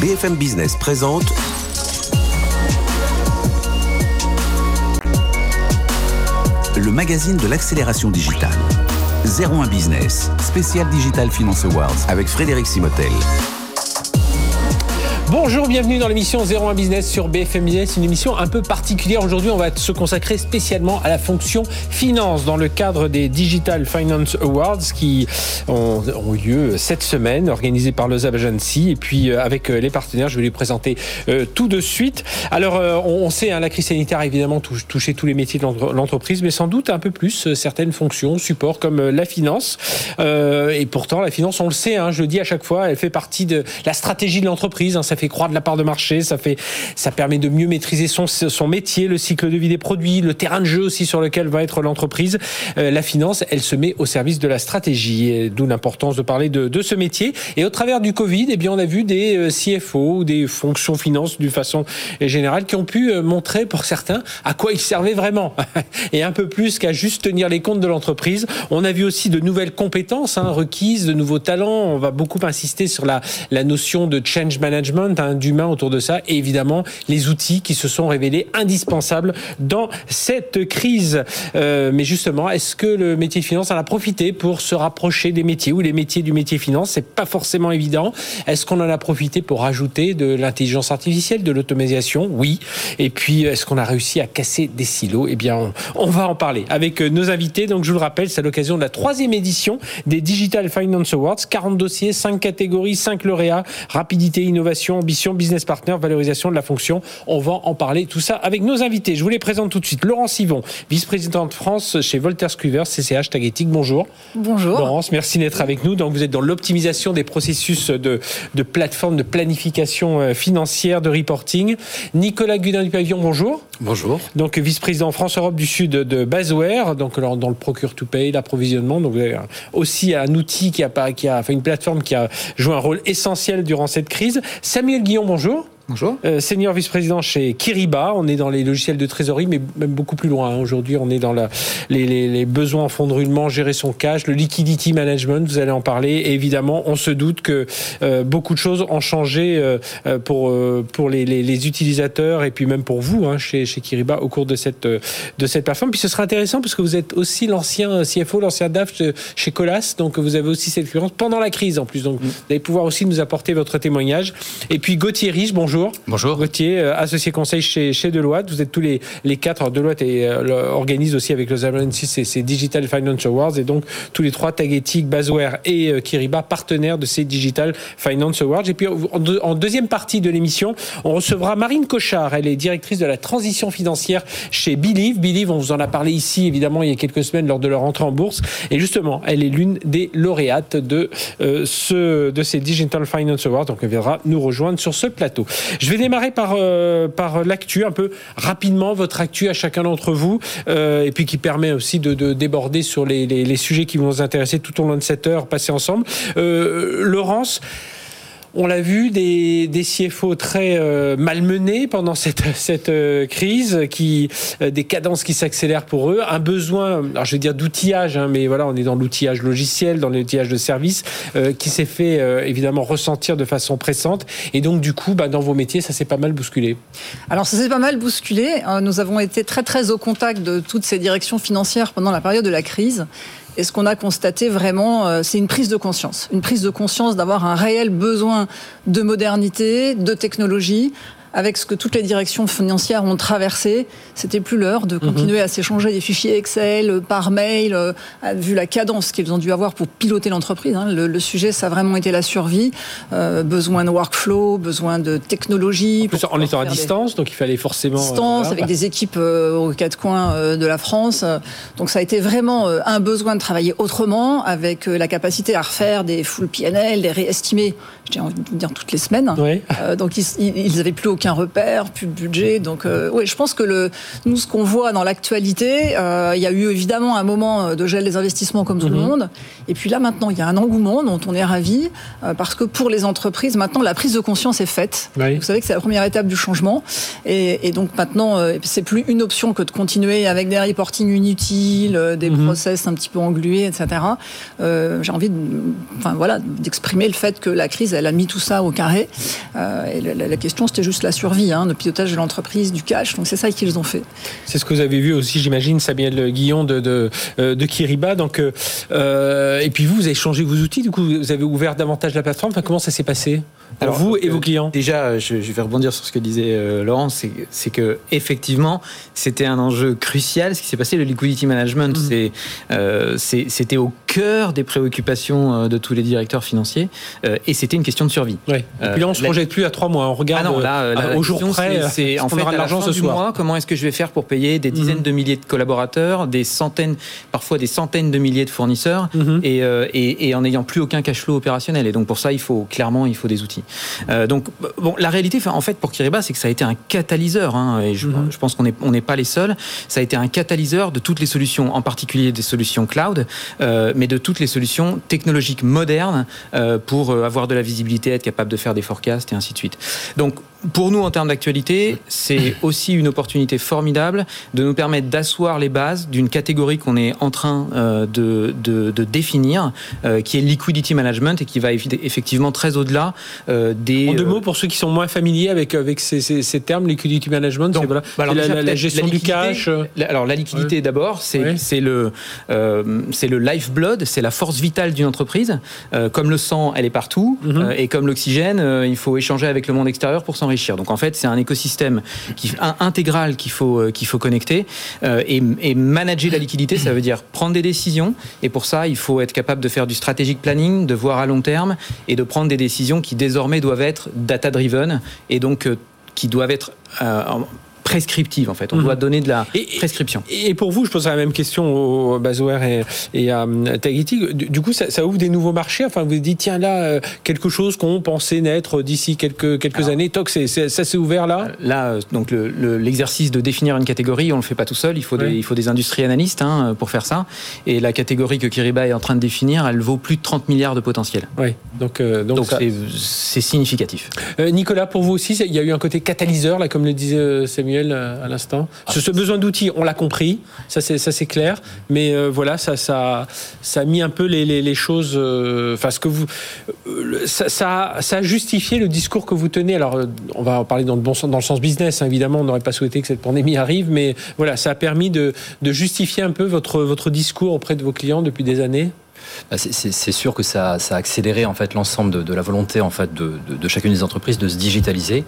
BFM Business présente le magazine de l'accélération digitale. 01 Business, spécial Digital Finance Awards avec Frédéric Simotel. Bonjour, bienvenue dans l'émission 01 Business sur BFM Business, une émission un peu particulière. Aujourd'hui, on va se consacrer spécialement à la fonction finance dans le cadre des Digital Finance Awards qui ont, eu lieu cette semaine, organisés par le Zab Agency. Et puis, euh, avec euh, les partenaires, je vais les présenter euh, tout de suite. Alors, on sait, hein, la crise sanitaire a évidemment touché tous les métiers de l'entreprise, mais sans doute un peu plus certaines fonctions, supports comme la finance. et pourtant, la finance, on le sait, hein, je le dis à chaque fois, elle fait partie de la stratégie de l'entreprise. Hein, fait croître la part de marché, ça fait, ça permet de mieux maîtriser son, son métier, le cycle de vie des produits, le terrain de jeu aussi sur lequel va être l'entreprise. Euh, la finance, elle se met au service de la stratégie, d'où l'importance de parler de, de, ce métier. Et au travers du Covid, eh bien, on a vu des euh, CFO ou des fonctions finance d'une façon générale qui ont pu euh, montrer pour certains à quoi ils servaient vraiment et un peu plus qu'à juste tenir les comptes de l'entreprise. On a vu aussi de nouvelles compétences hein, requises, de nouveaux talents. On va beaucoup insister sur la, la notion de change management d'humain autour de ça et évidemment les outils qui se sont révélés indispensables dans cette crise. Euh, mais justement, est-ce que le métier de finance en a profité pour se rapprocher des métiers ou les métiers du métier finance? C'est pas forcément évident. Est-ce qu'on en a profité pour rajouter de l'intelligence artificielle, de l'automatisation? Oui. Et puis, est-ce qu'on a réussi à casser des silos? Eh bien, on, on, va en parler avec nos invités. Donc, je vous le rappelle, c'est l'occasion de la troisième édition des Digital Finance Awards. 40 dossiers, 5 catégories, 5 lauréats, rapidité, innovation, ambition, business partner, valorisation de la fonction. On va en parler tout ça avec nos invités. Je vous les présente tout de suite. Laurence Yvon, vice-présidente de France chez Voltaire Squivers, CCH Tagetic. Bonjour. Bonjour. Laurence, merci d'être avec nous. Donc vous êtes dans l'optimisation des processus de, de plateforme de planification euh, financière, de reporting. Nicolas Gudin du Pavillon, bonjour. Bonjour. Donc vice-président France-Europe du Sud de Baseware, donc dans le procure to pay, l'approvisionnement. Donc vous avez aussi un outil qui a, qui a fait une plateforme qui a joué un rôle essentiel durant cette crise. Samuel Guillon, bonjour. Bonjour. Euh, senior vice-président chez Kiriba. On est dans les logiciels de trésorerie, mais même beaucoup plus loin. Hein. Aujourd'hui, on est dans la, les, les, les, besoins en fonds de roulement, gérer son cash, le liquidity management. Vous allez en parler. Et évidemment, on se doute que euh, beaucoup de choses ont changé euh, euh pour pour les, les, utilisateurs et puis même pour vous hein, chez, chez Kiriba au cours de cette de cette plateforme. Puis ce sera intéressant parce que vous êtes aussi l'ancien CFO, l'ancien DAF chez Colas. Donc vous avez aussi cette expérience pendant la crise en plus. Donc mm. vous allez pouvoir aussi nous apporter votre témoignage. Et puis Gauthier Rich, bonjour bonjour. Bonjour. Gauthier, euh, associé conseil chez, chez Deloitte. Vous êtes tous les, les quatre. Alors Deloitte et, euh, organise aussi avec le Zamancy ces, ces Digital Finance Awards. Et donc, tous les trois, Tagetic, Basware et euh, Kiriba, partenaires de ces Digital Finance Awards. Et puis, en, deuxième partie de l'émission, on recevra Marine Cochard. Elle est directrice de la transition financière chez Believe. Believe, on vous en a parlé ici, évidemment, il y a quelques semaines lors de leur entrée en bourse. Et justement, elle est l'une des lauréates de, euh, ce, de ces Digital Finance Awards. Donc, elle viendra nous rejoindre sur ce plateau. Je vais démarrer par, euh, par l'actu, un peu rapidement, votre actu à chacun d'entre vous, euh, et puis qui permet aussi de, de déborder sur les, sujets qui vont nous intéresser tout au long de cette heure passée ensemble. Euh, Laurence, on l'a vu, des, CFO très euh, malmenés pendant cette, euh, crise, qui, euh, des cadences qui s'accélèrent pour eux, un besoin, alors je vais dire d'outillage, hein, mais voilà, on est dans l'outillage logiciel, dans l'outillage de service, qui s'est fait évidemment ressentir de façon pressante. Et donc, du coup, bah, dans vos métiers, ça s'est pas mal bousculé. Alors, ça s'est pas mal bousculé. Nous avons été très, très au contact de toutes ces directions financières pendant la période de la crise. Et ce qu'on a constaté vraiment, euh, c'est une prise de conscience. Une prise de conscience d'avoir un réel besoin de modernité, de technologie, avec ce que toutes les directions financières ont traversé, c'était plus l'heure de continuer mmh. à s'échanger des fichiers Excel euh, par mail, euh, vu la cadence qu'ils ont dû avoir pour piloter l'entreprise. Hein. Le, le, sujet, ça a vraiment été la survie, euh, besoin de workflow, besoin de technologie. En, plus, en étant à distance, donc il fallait forcément... Distance, euh, avec des équipes euh, aux quatre coins de la France. Donc ça a été vraiment un besoin de travailler autrement, avec la capacité à refaire des full PNL, des réestimés, j'ai envie de vous dire toutes les semaines. Oui. donc ils, ils avaient plus aucun repère, plus de budget. Donc, oui, je pense que le, nous, ce qu'on voit dans l'actualité, il y a eu évidemment un moment de gel des investissements comme tout le mhm. monde. Et puis là, maintenant, il y a un engouement dont on est ravi parce que pour les entreprises, maintenant, la prise de conscience est faite. Vous savez que c'est la première étape du changement. Et, donc maintenant, c'est plus une option que de continuer avec des reporting inutiles, des mhm. process un petit peu englués, etc. J'ai envie de, enfin voilà, d'exprimer le fait que la crise, elle a mis tout ça au carré. Euh, la, question, c'était juste la survie, hein, le pilotage de l'entreprise, du cash. Donc c'est ça qu'ils ont fait. C'est ce que vous avez vu aussi, j'imagine, Samuel Guillon de, de, euh, Kiriba. Donc, euh, et puis vous, vous avez changé vos outils, du coup, vous avez ouvert davantage la plateforme. Comment ça s'est passé? Pour vous et vos clients Déjà, je, vais rebondir sur ce que disait Laurent, c'est que effectivement, c'était un enjeu crucial. Ce qui s'est passé, le liquidity management, mmh. c'est c'était au cœur des préoccupations de tous les directeurs financiers, et c'était une question de survie. Et puis là, on se projette plus à trois mois. On regarde ah non, là, au jour près. C'est en fait l'argent ce soir. Mois, comment est-ce que je vais faire pour payer des dizaines mhm. de milliers de collaborateurs, des centaines, parfois des centaines de milliers de fournisseurs, mhm. et, et, en n'ayant plus aucun cash flow opérationnel. Et donc pour ça, il faut clairement, il faut des outils. Euh, donc bon, la réalité, en fait, pour Kiriba, c'est que ça a été un catalyseur. Hein, et je, mhm. je, pense qu'on n'est on n'est pas les seuls. Ça a été un catalyseur de toutes les solutions, en particulier des solutions cloud, euh, mais de toutes les solutions technologiques modernes euh, pour avoir de la visibilité, être capable de faire des forecasts et ainsi de suite. Donc pour nous, en termes d'actualité, c'est aussi une opportunité formidable de nous permettre d'asseoir les bases d'une catégorie qu'on est en train euh, de, de, définir, euh, qui est liquidity management et qui va effectivement très au-delà euh, des. En deux mots, pour ceux qui sont moins familiers avec, avec ces, ces, termes, liquidity management, c'est voilà, bah la, gestion du cash. alors la liquidité d'abord, c'est c'est le le lifeblood, c'est la force vitale d'une entreprise. comme le sang, elle est partout, mm-hmm. et comme l'oxygène, il faut échanger avec le monde extérieur pour donc en fait, c'est un écosystème qui, intégral qu'il faut, euh, qu'il faut connecter. Euh, et, manager la liquidité, ça veut dire prendre des décisions. Et pour ça, il faut être capable de faire du strategic planning, de voir à long terme et de prendre des décisions qui désormais doivent être data-driven et donc euh, qui doivent être prescriptive en fait. On mhm. doit donner de la prescription. Et pour vous, je poserai la même question au Bazouer et, à Tagiti. Du, coup, ça, ouvre des nouveaux marchés? Enfin, vous dites tiens là euh, quelque chose qu'on pensait naître d'ici quelques quelques années. Toc, ça s'est ouvert là? Là, euh, donc l'exercice de définir une catégorie, on le fait pas tout seul. Il faut des il faut des industries analystes hein, pour faire ça. Et la catégorie que Kiriba est en train de définir, elle vaut plus de 30 milliards de potentiel. Oui. Donc euh, donc c'est significatif. Nicolas, pour vous aussi, il y a eu un côté catalyseur là, comme le disait Samuel? Euh, à l'instant. Ce, besoin d'outils, on l'a compris, ça c'est clair. Mais euh, voilà, ça a mis un peu les, choses. Euh, enfin, ce que vous ça, a justifié le discours que vous tenez. Alors, on va en parler dans le sens, business. Hein, évidemment, on n'aurait pas souhaité que cette pandémie arrive, mais voilà, ça a permis de, justifier un peu votre discours auprès de vos clients depuis des années. Bah, c'est sûr que ça, a accéléré en fait l'ensemble de, la volonté en fait de, chacune des entreprises de se digitaliser,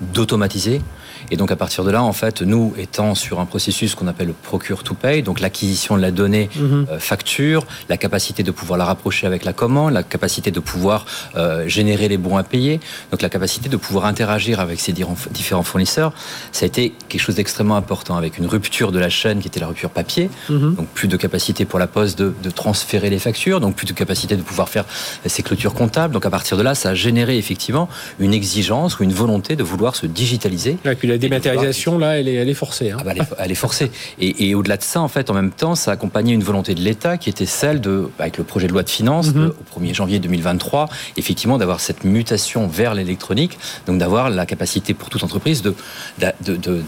d'automatiser. Et donc à partir de là, en fait, nous étant sur un processus qu'on appelle le procure to pay, donc l'acquisition de la donnée mhm. euh, facture, la capacité de pouvoir la rapprocher avec la commande, la capacité de pouvoir euh, générer les bons à payer, donc la capacité de pouvoir interagir avec ces différents fournisseurs, ça a été quelque chose d'extrêmement important avec une rupture de la chaîne qui était la rupture papier, mhm. donc plus de capacité pour la poste de, de transférer les factures, donc plus de capacité de pouvoir faire ces clôtures comptables. Donc à partir de là, ça a généré effectivement une exigence ou une volonté de vouloir se digitaliser. La dématérialisation, là, elle est, elle est forcée. Hein. Ah bah, elle, est, forcée. Et, au-delà de ça, en fait, en même temps, ça a accompagné une volonté de l'État qui était celle de, avec le projet de loi de finances mhm. au 1er janvier 2023, effectivement, d'avoir cette mutation vers l'électronique, donc d'avoir la capacité pour toute entreprise de,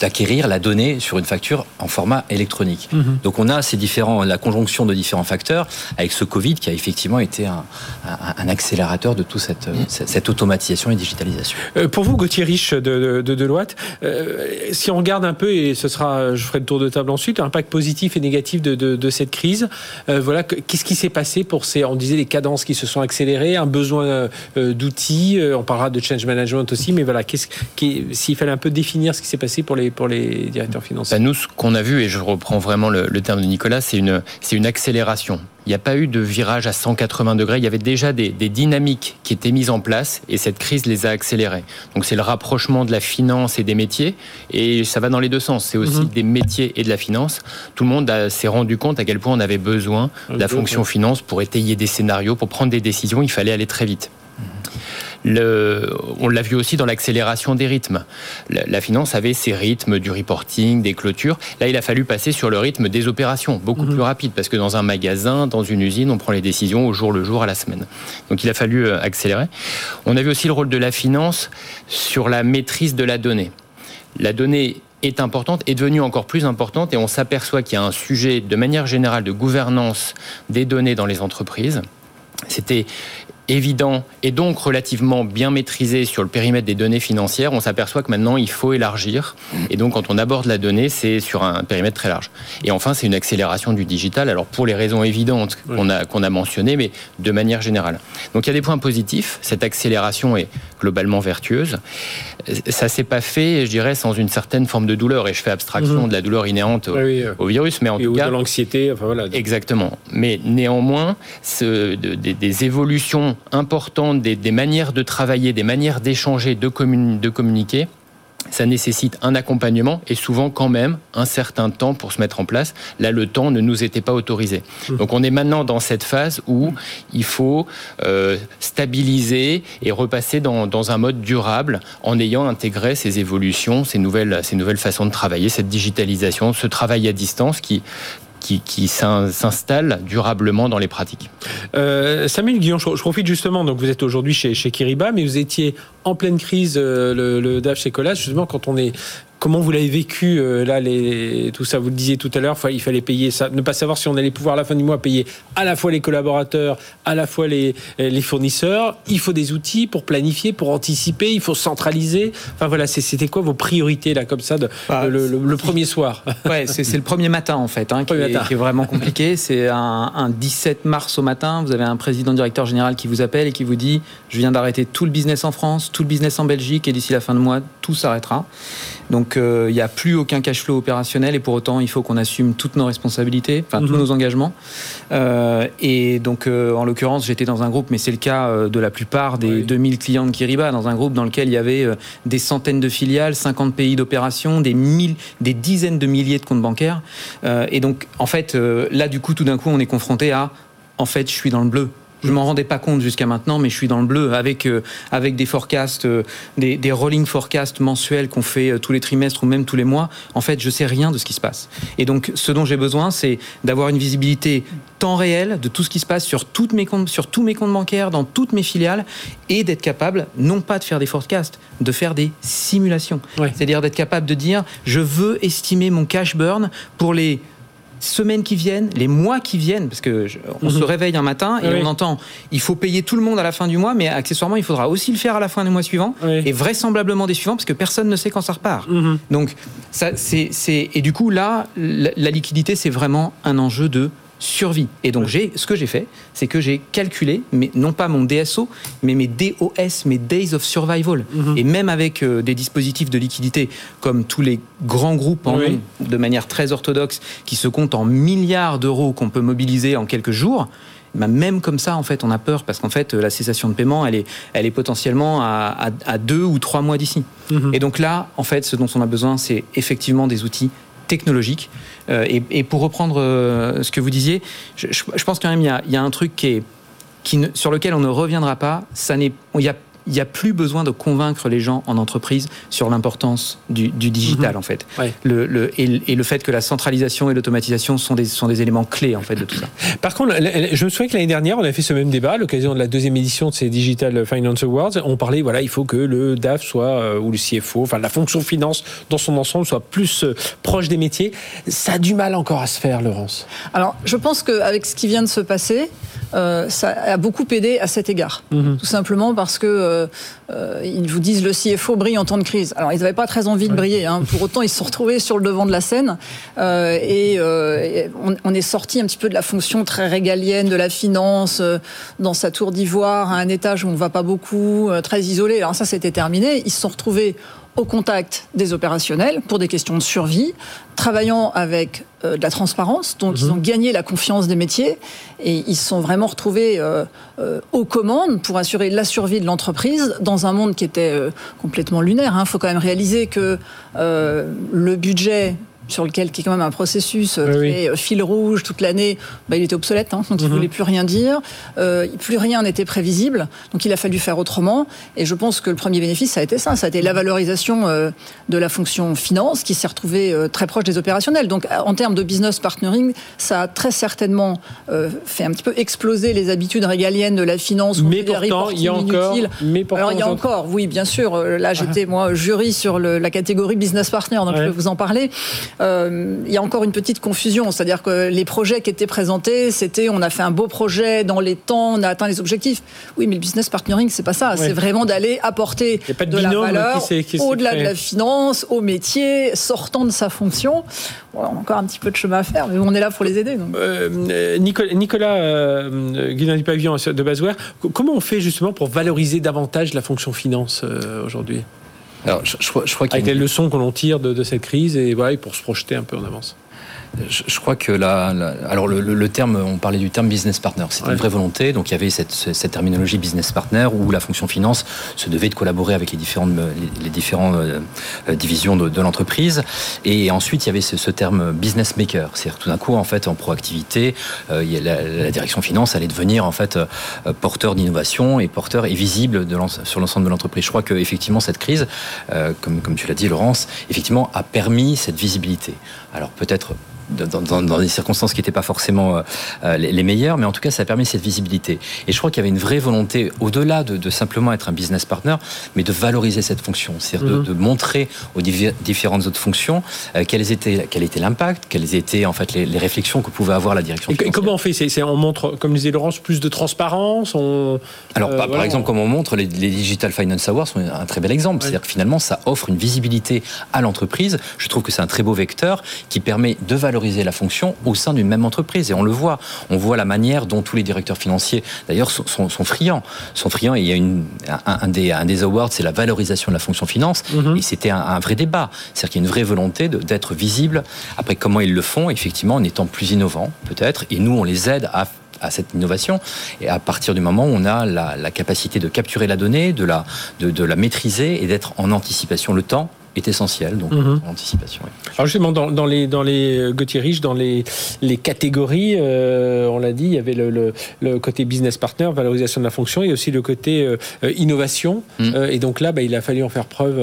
d'acquérir la donnée sur une facture en format électronique. Mhm. Donc on a ces différents, la conjonction de différents facteurs avec ce Covid qui a effectivement été un, accélérateur de toute cette, cette, automatisation et digitalisation. Euh, pour vous, Gauthier Rich de, de Deloitte, euh, si on regarde un peu, et ce sera, je ferai le tour de table ensuite, impact positif et négatif de, cette crise, euh, voilà, qu'est-ce qui s'est passé pour ces, on disait les cadences qui se sont accélérées, un besoin d'outils, on parlera de change management aussi, mais voilà, qu'est-ce s'il fallait un peu définir ce qui s'est passé pour les, pour les directeurs financiers. Ben, nous, ce qu'on a vu, et je reprends vraiment le, le terme de Nicolas, c'est une, c'est une accélération il n'y a pas eu de virage à 180 degrés. Il y avait déjà des, dynamiques qui étaient mises en place et cette crise les a accélérées. Donc c'est le rapprochement de la finance et des métiers et ça va dans les deux sens. C'est aussi mhm. des métiers et de la finance. Tout le monde s'est rendu compte à quel point on avait besoin de la fonction finance pour étayer des scénarios, pour prendre des décisions. Il fallait aller très vite. On l'a vu aussi dans l'accélération des rythmes. La, finance avait ses rythmes du reporting, des clôtures. Là, il a fallu passer sur le rythme des opérations, beaucoup mhm. plus rapide, parce que dans un magasin, dans une usine, on prend les décisions au jour le jour, à la semaine. Donc il a fallu euh, accélérer. On a vu aussi le rôle de la finance sur la maîtrise de la donnée. La donnée est importante, est devenue encore plus importante, et on s'aperçoit qu'il y a un sujet de manière générale de gouvernance des données dans les entreprises. C'était évident et donc relativement bien maîtrisé sur le périmètre des données financières, on s'aperçoit que maintenant il faut élargir. Et donc quand on aborde la donnée, c'est sur un périmètre très large. Et enfin, c'est une accélération du digital. Alors pour les raisons évidentes qu'on a, qu'on a mentionnées, mais de manière générale. Donc il y a des points positifs. Cette accélération est globalement vertueuse. Ça s'est pas fait, je dirais, sans une certaine forme de douleur. Et je fais abstraction mhm. de la douleur inhérente au, virus, mais en tout cas, de l'anxiété. Enfin, voilà. Exactement. Mais néanmoins, ce, des évolutions importante des, manières de travailler, des manières d'échanger, de, de communiquer, ça nécessite un accompagnement et souvent quand même un certain temps pour se mettre en place. Là, le temps ne nous était pas autorisé. Mmh. Donc on est maintenant dans cette phase où il faut euh, stabiliser et repasser dans, dans, un mode durable en ayant intégré ces évolutions, ces nouvelles, ces nouvelles façons de travailler, cette digitalisation, ce travail à distance qui, qui, s'installe durablement dans les pratiques. Euh, Samuel Guillon, je, profite justement, donc vous êtes aujourd'hui chez, chez mais vous étiez en pleine crise, euh, le, le DAF chez Colas, justement quand on est Comment vous l'avez vécu euh, là, les, tout ça Vous le disiez tout à l'heure, il fallait payer ça, ne pas savoir si on allait pouvoir à la fin du mois payer à la fois les collaborateurs, à la fois les, les fournisseurs. Il faut des outils pour planifier, pour anticiper. Il faut centraliser. Enfin voilà, c'était quoi vos priorités là comme ça de, bah, le, premier soir? Ouais, c'est le premier matin en fait, hein, qui, est, vraiment compliqué. C'est un, un 17 mars au matin. Vous avez un président directeur général qui vous appelle et qui vous dit je viens d'arrêter tout le business en France, tout le business en Belgique et d'ici la fin de mois tout s'arrêtera. Donc il n'y a plus aucun cash flow opérationnel et pour autant il faut qu'on assume toutes nos responsabilités, enfin tous mhm. nos engagements. Euh, et donc euh, en l'occurrence j'étais dans un groupe, mais c'est le cas euh, de la plupart des 2000 clients de Kiriba, dans un groupe dans lequel il y avait des centaines de filiales, 50 pays d'opération, des, des dizaines de milliers de comptes bancaires. et donc en fait là du coup tout d'un coup on est confronté à en fait je suis dans le bleu. Je m'en rendais pas compte jusqu'à maintenant, mais je suis dans le bleu avec euh, avec des forecasts, euh, des, des, rolling forecasts mensuels qu'on fait euh, tous les trimestres ou même tous les mois. En fait, je sais rien de ce qui se passe. Et donc, ce dont j'ai besoin, c'est d'avoir une visibilité temps réel de tout ce qui se passe sur toutes mes comptes, sur tous mes comptes bancaires, dans toutes mes filiales, et d'être capable, non pas de faire des forecasts, de faire des simulations. C'est-à-dire d'être capable de dire, je veux estimer mon cash burn pour les semaines qui viennent, les mois qui viennent, parce que on se mhm. réveille un matin et on entend il faut payer tout le monde à la fin du mois, mais accessoirement il faudra aussi le faire à la fin du mois suivant et vraisemblablement des suivants parce que personne ne sait quand ça repart. Mhm. Donc ça c'est et du coup là la liquidité c'est vraiment un enjeu de survie. Et donc, j'ai, ce que j'ai fait, c'est que j'ai calculé, mais non pas mon DSO, mais mes DOS, mes Days of Survival. Mhm. Et même avec euh, des dispositifs de liquidité, comme tous les grands groupes en de manière très orthodoxe, qui se comptent en milliards d'euros qu'on peut mobiliser en quelques jours, bah, même comme ça, en fait, on a peur parce qu'en fait, la cessation de paiement, elle est, elle est potentiellement à, deux ou trois mois d'ici. Mhm. Et donc là, en fait, ce dont on a besoin, c'est effectivement des outils technologiques euh, et, pour reprendre euh, ce que vous disiez, je, pense quand même il y a, un truc qui sur lequel on ne reviendra pas. Ça n'est, il y a il n'y a plus besoin de convaincre les gens en entreprise sur l'importance du, digital, mhm. en fait. Le, et, le fait que la centralisation et l'automatisation sont des, sont des éléments clés, en fait, de tout ça. Par contre, je me souviens que l'année dernière, on a fait ce même débat à l'occasion de la deuxième édition de ces Digital Finance Awards. On parlait, voilà, il faut que le DAF soit, euh, ou le CFO, enfin, la fonction finance dans son ensemble soit plus euh, proche des métiers. Ça a du mal encore à se faire, Laurence. Alors, je pense qu'avec ce qui vient de se passer, euh, ça a beaucoup aidé à cet égard. Mhm. Tout simplement parce que euh, euh, ils vous disent le CFO brille en temps de crise. Alors ils n'avaient pas très envie de briller. Hein. Pour autant, ils se sont retrouvés sur le devant de la scène et, on, est sorti un petit peu de la fonction très régalienne de la finance dans sa tour d'ivoire à un étage où on ne va pas beaucoup, très isolé. Alors ça, c'était terminé. Ils se sont retrouvés au contact des opérationnels pour des questions de survie, travaillant avec euh, de la transparence. Donc, ils mhm. ont gagné la confiance des métiers et ils se sont vraiment retrouvés euh, euh, aux commandes pour assurer la survie de l'entreprise dans un monde qui était complètement lunaire. Il hein. faut quand même réaliser que le budget sur lequel qui est quand même un processus très fil rouge toute l'année, bah, il était obsolète, hein, donc il ne mhm. voulait plus rien dire. plus rien n'était prévisible, donc il a fallu faire autrement. Et je pense que le premier bénéfice, ça a été ça, ça a été la valorisation de la fonction finance qui s'est retrouvée très proche des opérationnels. Donc en termes de business partnering, ça a très certainement fait un petit peu exploser les habitudes régaliennes de la finance. Mais pourtant, il y a encore. Mais Alors il y a encore, oui, bien sûr. Là, j'étais moi jury sur la catégorie business partner, donc je peux vous en parler. Euh, il y a encore une petite confusion, c'est-à-dire que les projets qui étaient présentés, c'était on a fait un beau projet dans les temps, on a atteint les objectifs. Oui, mais le business partnering, c'est pas ça. C'est vraiment d'aller apporter de, la valeur au-delà de la finance, au métier, sortant de sa fonction. on a encore un petit peu de chemin à faire, mais on est là pour les aider. Euh, Nicolas, Nicolas euh, Guillaume Pavillon de Basware, comment on fait justement pour valoriser davantage la fonction finance euh, aujourd'hui? Alors, je, je, je crois Avec les leçons qu'on tire de, de, cette crise et voilà, pour se projeter un peu en avance je, crois que là, alors le, terme, on parlait du terme business partner, c'était une vraie volonté. Donc il y avait cette, cette, terminologie business partner où la fonction finance se devait de collaborer avec les différentes, les, différentes euh, divisions de, l'entreprise. Et ensuite il y avait ce, terme business maker, c'est-à-dire tout d'un coup en fait en proactivité, euh, la, la, direction finance allait devenir en fait euh, porteur d'innovation et porteur et visible de sur l'ensemble de l'entreprise. Je crois que effectivement cette crise, comme comme tu l'as dit Laurence, effectivement a permis cette visibilité. Alors peut-être dans, des circonstances qui n'étaient pas forcément euh, euh, les, meilleures, mais en tout cas, ça a permis cette visibilité. Et je crois qu'il y avait une vraie volonté, au-delà de, simplement être un business partner, mais de valoriser cette fonction, c'est-à-dire de, mhm. montrer aux différentes autres fonctions euh, quels étaient, quel était l'impact, quelles étaient en fait les, réflexions que pouvait avoir la direction. Et, comment on fait? C'est, On montre, comme disait Laurence, plus de transparence on, Alors, par, exemple, comme on montre, les, Digital Finance Awards sont un très bel exemple. C'est-à-dire que finalement, ça offre une visibilité à l'entreprise. Je trouve que c'est un très beau vecteur qui permet de valoriser la fonction au sein d'une même entreprise. Et on le voit. On voit la manière dont tous les directeurs financiers, d'ailleurs, sont, friands. Sont friands. Et il y a une, un, des, un des awards, c'est la valorisation de la fonction finance. Mhm. Et c'était un, vrai débat. C'est-à-dire qu'il y a une vraie volonté d'être visible. Après, comment ils le font? Effectivement, en étant plus innovants, peut-être. Et nous, on les aide à à cette innovation. Et à partir du moment où on a la, capacité de capturer la donnée, de la, de, de la maîtriser et d'être en anticipation, le temps est essentiel, donc mhm. anticipation. Alors justement, dans, dans, les dans les euh, Gauthier Rich, dans les les catégories, euh, on l'a dit, il y avait le, le, côté business partner, valorisation de la fonction, et aussi le côté euh, innovation. Mhm. et donc là, bah, il a fallu en faire preuve.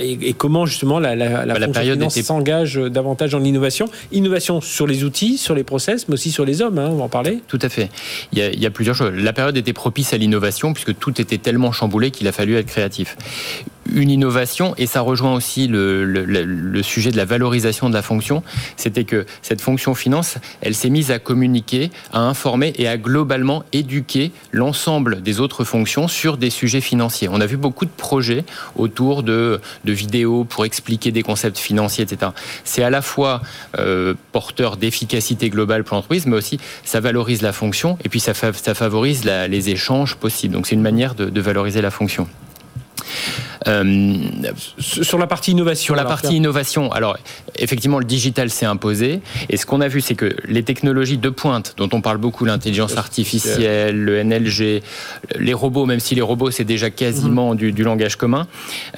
et, comment justement la, la, la, bah, période s'engage davantage en innovation, innovation sur les outils, sur les process, mais aussi sur les hommes. Hein, on va en parler. Tout à fait. Il y, a, il y a plusieurs choses. La période était propice à l'innovation puisque tout était tellement chamboulé qu'il a fallu être créatif une innovation, et ça rejoint aussi le, le, sujet de la valorisation de la fonction, c'était que cette fonction finance, elle s'est mise à communiquer, à informer et à globalement éduquer l'ensemble des autres fonctions sur des sujets financiers. On a vu beaucoup de projets autour de, de vidéos pour expliquer des concepts financiers, etc. C'est à la fois euh, porteur d'efficacité globale pour l'entreprise, mais aussi ça valorise la fonction et puis ça, ça favorise les échanges possibles. Donc c'est une manière de, de valoriser la fonction. Euh, sur la partie innovation. Sur la partie innovation, alors effectivement, le digital s'est imposé. Et ce qu'on a vu, c'est que les technologies de pointe, dont on parle beaucoup, l'intelligence artificielle, le NLG, les robots, même si les robots c'est déjà quasiment mhm. du, langage commun,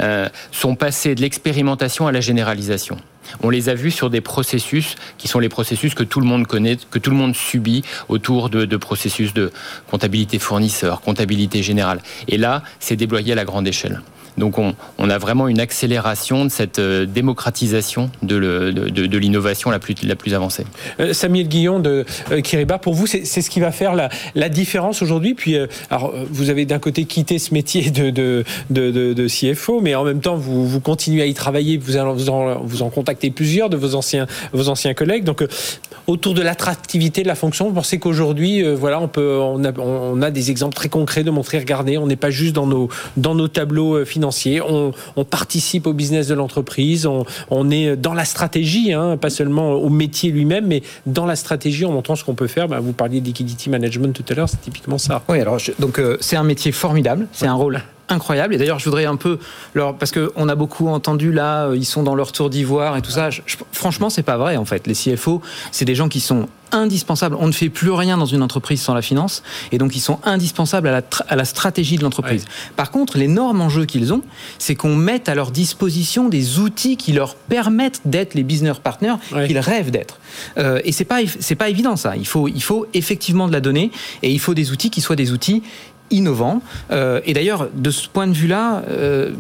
euh, sont passés de l'expérimentation à la généralisation. On les a vus sur des processus qui sont les processus que tout le monde connaît, que tout le monde subit autour de, de processus de comptabilité fournisseur, comptabilité générale. Et là, c'est déployé à la grande échelle. Donc on, a vraiment une accélération de cette euh, démocratisation de, l'innovation la plus, avancée. Euh, Samuel Guillon de euh, Kiriba, pour vous, c'est ce qui va faire la, différence aujourd'hui? Puis, vous avez d'un côté quitté ce métier de, CFO, mais en même temps, vous, continuez à y travailler, vous, en, vous en contactez plusieurs de vos anciens, vos anciens collègues. Donc, autour de l'attractivité de la fonction, vous pensez qu'aujourd'hui, voilà, on, a, des exemples très concrets de montrer, regardez, on n'est pas juste dans nos tableaux financiers on, participe au business de l'entreprise, on, est dans la stratégie, hein, pas seulement au métier lui-même, mais dans la stratégie en montrant ce qu'on peut faire. Bah, vous parliez de liquidity management tout à l'heure, c'est typiquement ça. Oui, alors donc euh, c'est un métier formidable, c'est un rôle incroyable. Et d'ailleurs, je voudrais un peu leur, parce qu'on a beaucoup entendu là, ils sont dans leur tour d'ivoire et tout ça. franchement, c'est pas vrai en fait. Les CFO, c'est des gens qui sont indispensables. On ne fait plus rien dans une entreprise sans la finance, et donc ils sont indispensables à la, à la stratégie de l'entreprise. Par contre, l'énorme enjeu qu'ils ont, c'est qu'on mette à leur disposition des outils qui leur permettent d'être les business partners qu'ils rêvent d'être. Euh, et c'est pas c'est pas évident ça. Il faut il faut effectivement de la donnée et il faut des outils qui soient des outils innovant. Euh, et d'ailleurs, de ce point de vue-là, euh,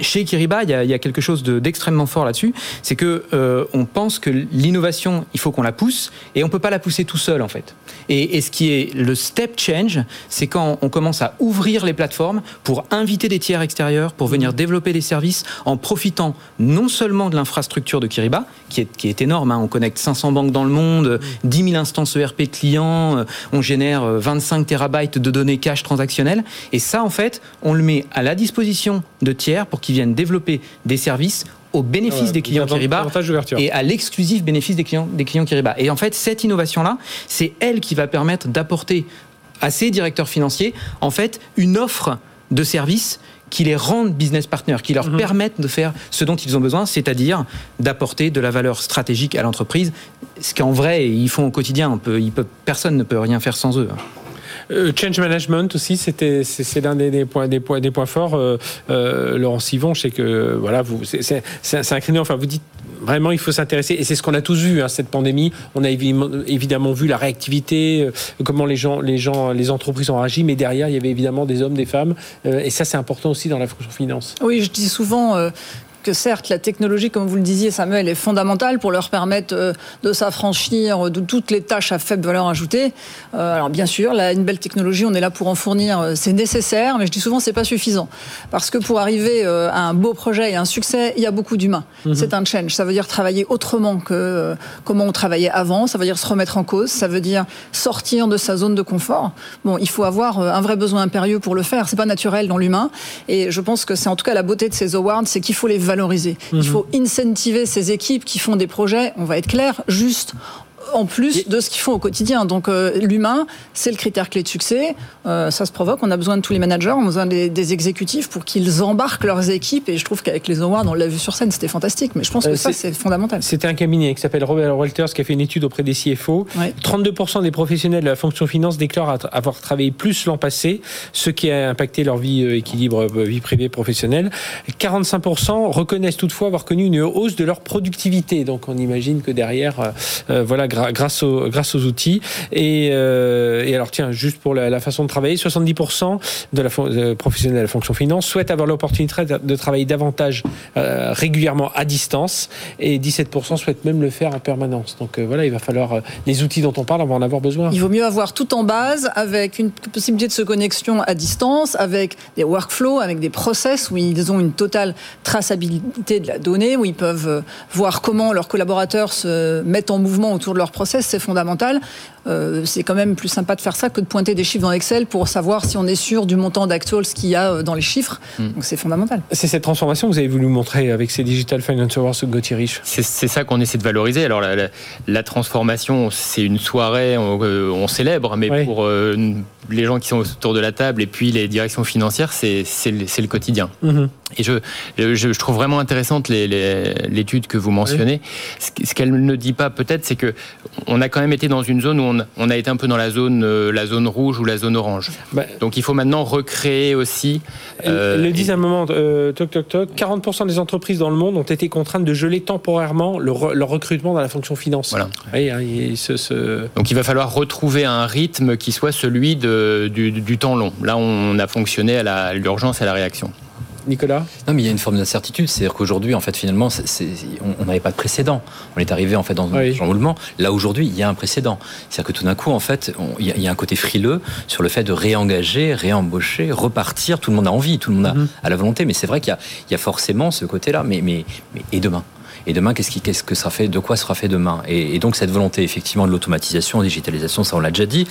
chez Kiriba, il y, a, quelque chose d'extrêmement fort là-dessus. C'est que euh, on pense que l'innovation, il faut qu'on la pousse, et on peut pas la pousser tout seul en fait. Et, ce qui est le step change, c'est quand on commence à ouvrir les plateformes pour inviter des tiers extérieurs, pour venir développer des services en profitant non seulement de l'infrastructure de Kiriba, qui est, qui est énorme. Hein. on connecte 500 banques dans le monde, 10 000 instances ERP clients, on génère 25 terabytes de données cash transactionnelles et ça, en fait, on le met à la disposition de tiers pour qu'ils viennent développer des services au bénéfice des clients Kiriba et à l'exclusif bénéfice des clients, des clients Kiriba. Et en fait, cette innovation-là, c'est elle qui va permettre d'apporter à ces directeurs financiers, en fait, une offre de services qui les rendent business partners, qui leur mhm. permettent de faire ce dont ils ont besoin, c'est-à-dire d'apporter de la valeur stratégique à l'entreprise, ce qu'en vrai ils font au quotidien. On peut, personne ne peut rien faire sans eux. Euh, change management aussi, c'était c'est l'un des, points des points des points forts. Euh, euh, Laurent Sivon, je sais que voilà, vous c'est un créneau. Enfin, vous dites vraiment il faut s'intéresser et c'est ce qu'on a tous vu hein, cette pandémie. On a évidemment vu la réactivité, comment les gens les gens les entreprises ont réagi, mais derrière il y avait évidemment des hommes, des femmes et ça c'est important aussi dans la fonction finance. Oui, je dis souvent que certes, la technologie, comme vous le disiez, Samuel, est fondamentale pour leur permettre euh, de s'affranchir de toutes les tâches à faible valeur ajoutée. Euh, alors bien sûr, là, une belle technologie, on est là pour en fournir, euh, c'est nécessaire, mais je dis souvent c'est pas suffisant parce que pour arriver à un beau projet et un succès, il y a beaucoup d'humains. Mhm. C'est un change. Ça veut dire travailler autrement que comment on travaillait avant. Ça veut dire se remettre en cause. Ça veut dire sortir de sa zone de confort. Bon, il faut avoir un vrai besoin impérieux pour le faire. C'est pas naturel dans l'humain. Et je pense que c'est en tout cas la beauté de ces awards, c'est qu'il faut les valoriser valoriser. Il mhm. faut incentiver ces équipes qui font des projets, on va être clair, juste en plus de ce qu'ils font au quotidien. Donc euh, l'humain, c'est le critère clé de succès. Euh, ça se provoque. On a besoin de tous les managers, on a besoin des, exécutifs pour qu'ils embarquent leurs équipes. Et je trouve qu'avec les awards, on l'a vu sur scène, c'était fantastique. Mais je pense que euh, ça, c'est fondamental. C'était un cabinet qui s'appelle Robert Walters qui a fait une étude auprès des CFO. 32% des professionnels de la fonction finance déclarent avoir travaillé plus l'an passé, ce qui a impacté leur vie équilibre vie privée professionnelle. 45% reconnaissent toutefois avoir connu une hausse de leur productivité. Donc on imagine que derrière, voilà, grâce aux, grâce aux outils. Et, euh, et alors, tiens, juste pour la, façon de travailler, 70% de la euh, professionnels de la fonction finance souhaitent avoir l'opportunité de travailler davantage euh, régulièrement à distance et 17% souhaitent même le faire en permanence. Donc voilà, il va falloir les outils dont on parle, on va en avoir besoin. Il vaut mieux avoir tout en base avec une possibilité de se connexion à distance, avec des workflows, avec des process où ils ont une totale traçabilité de la donnée, où ils peuvent voir comment leurs collaborateurs se mettent en mouvement autour de leur process, c'est fondamental. Euh, c'est quand même plus sympa de faire ça que de pointer des chiffres dans Excel pour savoir si on est sûr du montant d'actuals qu'il y a euh, dans les chiffres. Hmm. Donc c'est fondamental. C'est cette transformation que vous avez voulu montrer avec ces Digital Finance Awards Gauthier Rich. C'est ça qu'on essaie de valoriser. Alors la, transformation, c'est une soirée, on, euh, célèbre, mais pour les gens qui sont autour de la table et puis les directions financières, c'est le, quotidien. Mhm. Et je, je, trouve vraiment intéressante l'étude que vous mentionnez. Ce qu'elle ne dit pas peut-être, c'est que on a quand même été dans une zone où on, a été un peu dans la zone, euh, la zone rouge ou la zone orange. Bah, Donc il faut maintenant recréer aussi. Euh, le disent un moment, euh, toc toc toc, 40% des entreprises dans le monde ont été contraintes de geler temporairement leur, recrutement dans la fonction finance. Voilà. Hein, Donc il va falloir retrouver un rythme qui soit celui de, du, du temps long. Là, on a fonctionné à l'urgence et à la réaction. Nicolas Non, mais il y a une forme d'incertitude. C'est-à-dire qu'aujourd'hui, en fait, finalement, on n'avait pas de précédent. On est arrivé en fait dans un chamboulement. Là, aujourd'hui, il y a un précédent. C'est-à-dire que tout d'un coup, en fait, il, y a, un côté frileux sur le fait de réengager, réembaucher, repartir. Tout le monde a envie, tout le monde a, mhm. la volonté. Mais c'est vrai qu'il y, a forcément ce côté-là. mais, mais, et demain? Et demain, qu'est-ce, qui, qu'est-ce que ça fait De quoi sera fait demain? Et, donc cette volonté effectivement de l'automatisation, digitalisation, ça on l'a déjà dit,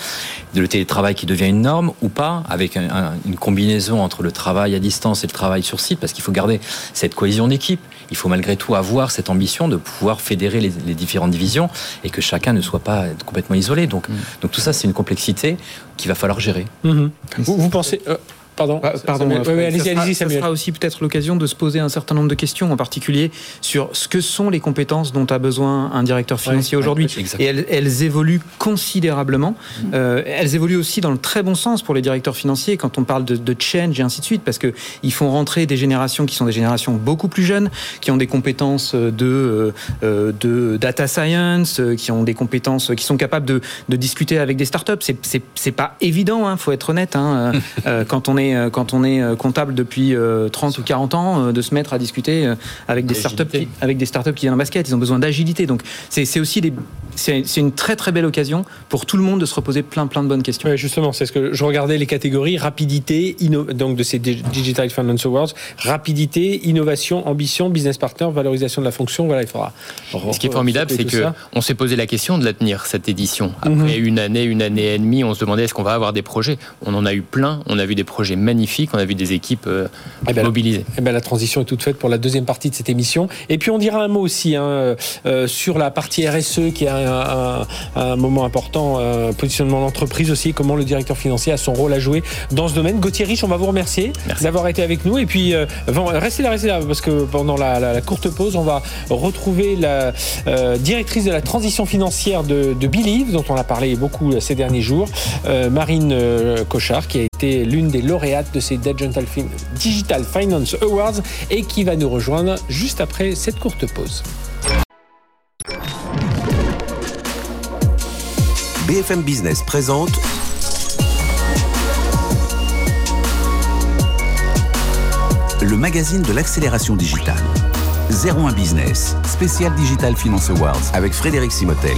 de le télétravail qui devient une norme ou pas, avec une combinaison entre le travail à distance et le travail sur site, parce qu'il faut garder cette cohésion d'équipe. Il faut malgré tout avoir cette ambition de pouvoir fédérer les, différentes divisions et que chacun ne soit pas complètement isolé. Donc, mm. donc tout ça, c'est une complexité qu'il va falloir gérer. Mm-hmm. Vous, pensez... Euh, Pardon. Ah, pardon. allez-y, allez-y, Ça sera aussi peut-être l'occasion de se poser un certain nombre de questions, en particulier sur ce que sont les compétences dont a besoin un directeur financier aujourd'hui. et elles, évoluent considérablement. Mm. Euh, elles évoluent aussi dans le très bon sens pour les directeurs financiers quand on parle de, de change et ainsi de suite, parce que ils font rentrer des générations qui sont des générations beaucoup plus jeunes, qui ont des compétences de, euh, de data science, qui ont des compétences, qui sont capables de, de discuter avec des startups. C'est, c'est, pas évident, hein, faut être honnête. Hein, euh, quand on est euh, quand on est euh, comptable depuis 30 euh, ou 40 ans de se mettre à discuter avec des startups qui, avec des startups qui viennent en basket. Ils ont besoin d'agilité. Donc c'est aussi des c'est une très très belle occasion pour tout le monde de se reposer plein plein de bonnes questions. justement, c'est ce que je regardais les catégories rapidité, donc de ces Digital Finance Awards, rapidité, innovation, ambition, business partner, valorisation de la fonction. Voilà, il faudra. Ce qui est formidable, c'est que on s'est posé la question de la tenir cette édition. Après mhm. une année, une année et demie, on se demandait est-ce qu'on va avoir des projets? On en a eu plein. On a vu des projets magnifique. On a vu des équipes euh, eh ben, mobilisées. Eh ben, la transition est toute faite pour la deuxième partie de cette émission. Et puis on dira un mot aussi hein, euh, sur la partie RSE qui est un, moment important, euh, positionnement d'entreprise aussi, comment le directeur financier a son rôle à jouer dans ce domaine. Gauthier Rich, on va vous remercier d'avoir été avec nous. Et puis restez là, restez là, parce que pendant la, courte pause, on va retrouver la directrice de la transition financière de, de Believe, dont on a parlé beaucoup ces derniers jours, Marine Cochard, qui a été l'une des lauréates de ces Digital Finance Awards et qui va nous rejoindre juste après cette courte pause. BFM Business présente le magazine de l'accélération digitale. 01 Business, spécial Digital Finance Awards avec Frédéric Simotel.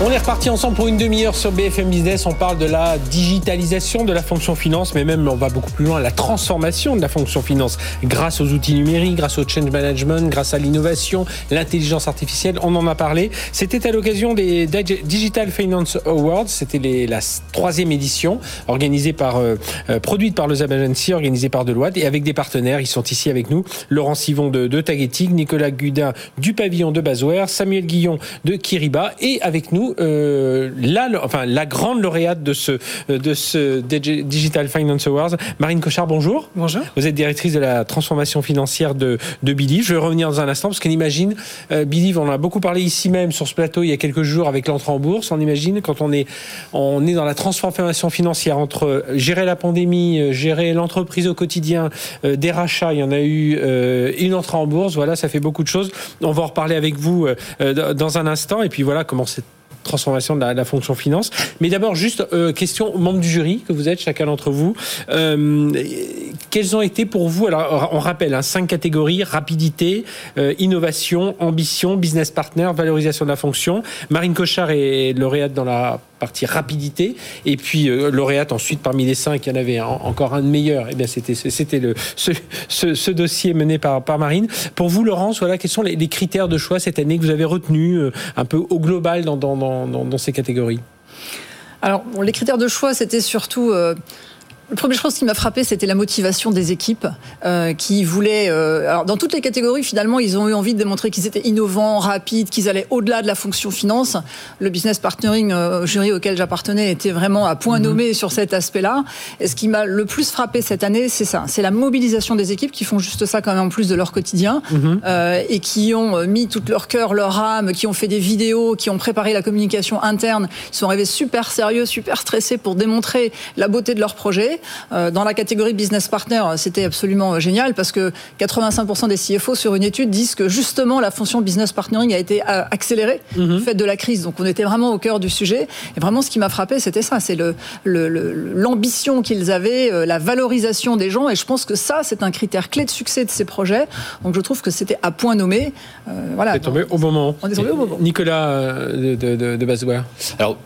On est reparti ensemble pour une demi-heure sur BFM Business. On parle de la digitalisation de la fonction finance, mais même on va beaucoup plus loin, la transformation de la fonction finance grâce aux outils numériques, grâce au change management, grâce à l'innovation, l'intelligence artificielle. On en a parlé. C'était à l'occasion des Digital Finance Awards. C'était la troisième édition organisée par, euh, euh, produite par le Zab Agency, organisée par Deloitte et avec des partenaires. Ils sont ici avec nous. Laurent Sivon de, de Nicolas Gudin du pavillon de Bazouer, Samuel Guillon de Kiriba et avec nous euh, la, enfin, la grande lauréate de ce, de ce Digital Finance Awards, Marine Cochard, bonjour. Bonjour. Vous êtes directrice de la transformation financière de, de Believe. Je vais revenir dans un instant parce qu'on imagine, euh, Believe, on a beaucoup parlé ici même sur ce plateau il y a quelques jours avec l'entrée en bourse. On imagine quand on est, on est dans la transformation financière entre euh, gérer la pandémie, euh, gérer l'entreprise au quotidien, des rachats, il y en a eu une entrée en bourse. Voilà, ça fait beaucoup de choses. On va en reparler avec vous dans un instant. Et puis voilà comment c'est transformation de la, fonction finance. Mais d'abord, juste euh, question aux membres du jury que vous êtes, chacun d'entre vous. Euh, quelles ont été pour vous, alors on rappelle, hein, cinq catégories, rapidité, euh, innovation, ambition, business partner, valorisation de la fonction. Marine Cochard est lauréate dans la partie rapidité. Et puis euh, lauréate ensuite parmi les cinq, il y en avait encore un de meilleur. Et eh bien c'était c'était le ce, dossier mené par par Marine. Pour vous, Laurence, voilà quels sont les, critères de choix cette année que vous avez retenus euh, un peu au global dans dans, dans, ces catégories? Alors les critères de choix, c'était surtout euh, la première chose qui m'a frappé, c'était la motivation des équipes euh, qui voulaient. Euh, alors, dans toutes les catégories, finalement, ils ont eu envie de démontrer qu'ils étaient innovants, rapides, qu'ils allaient au-delà de la fonction finance. Le business partnering euh, jury auquel j'appartenais était vraiment à point mhm. nommé sur cet aspect-là. Et ce qui m'a le plus frappé cette année, c'est ça, c'est la mobilisation des équipes qui font juste ça quand même en plus de leur quotidien euh, et qui ont mis tout leur cœur, leur âme, qui ont fait des vidéos, qui ont préparé la communication interne. Ils sont arrivés super sérieux, super stressés pour démontrer la beauté de leur projet. Euh, dans la catégorie business partner, c'était absolument génial parce que 85% des CFO sur une étude disent que justement la fonction business partnering a été euh, accélérée mhm. du fait de la crise. Donc on était vraiment au cœur du sujet. Et vraiment, ce qui m'a frappé, c'était ça, c'est l'ambition le, qu'ils avaient, euh, la valorisation des gens. Et je pense que ça, c'est un critère clé de succès de ces projets. Donc je trouve que c'était à point nommé. voilà. On tombé au moment. On est tombé au moment. Nicolas de, de, de Alors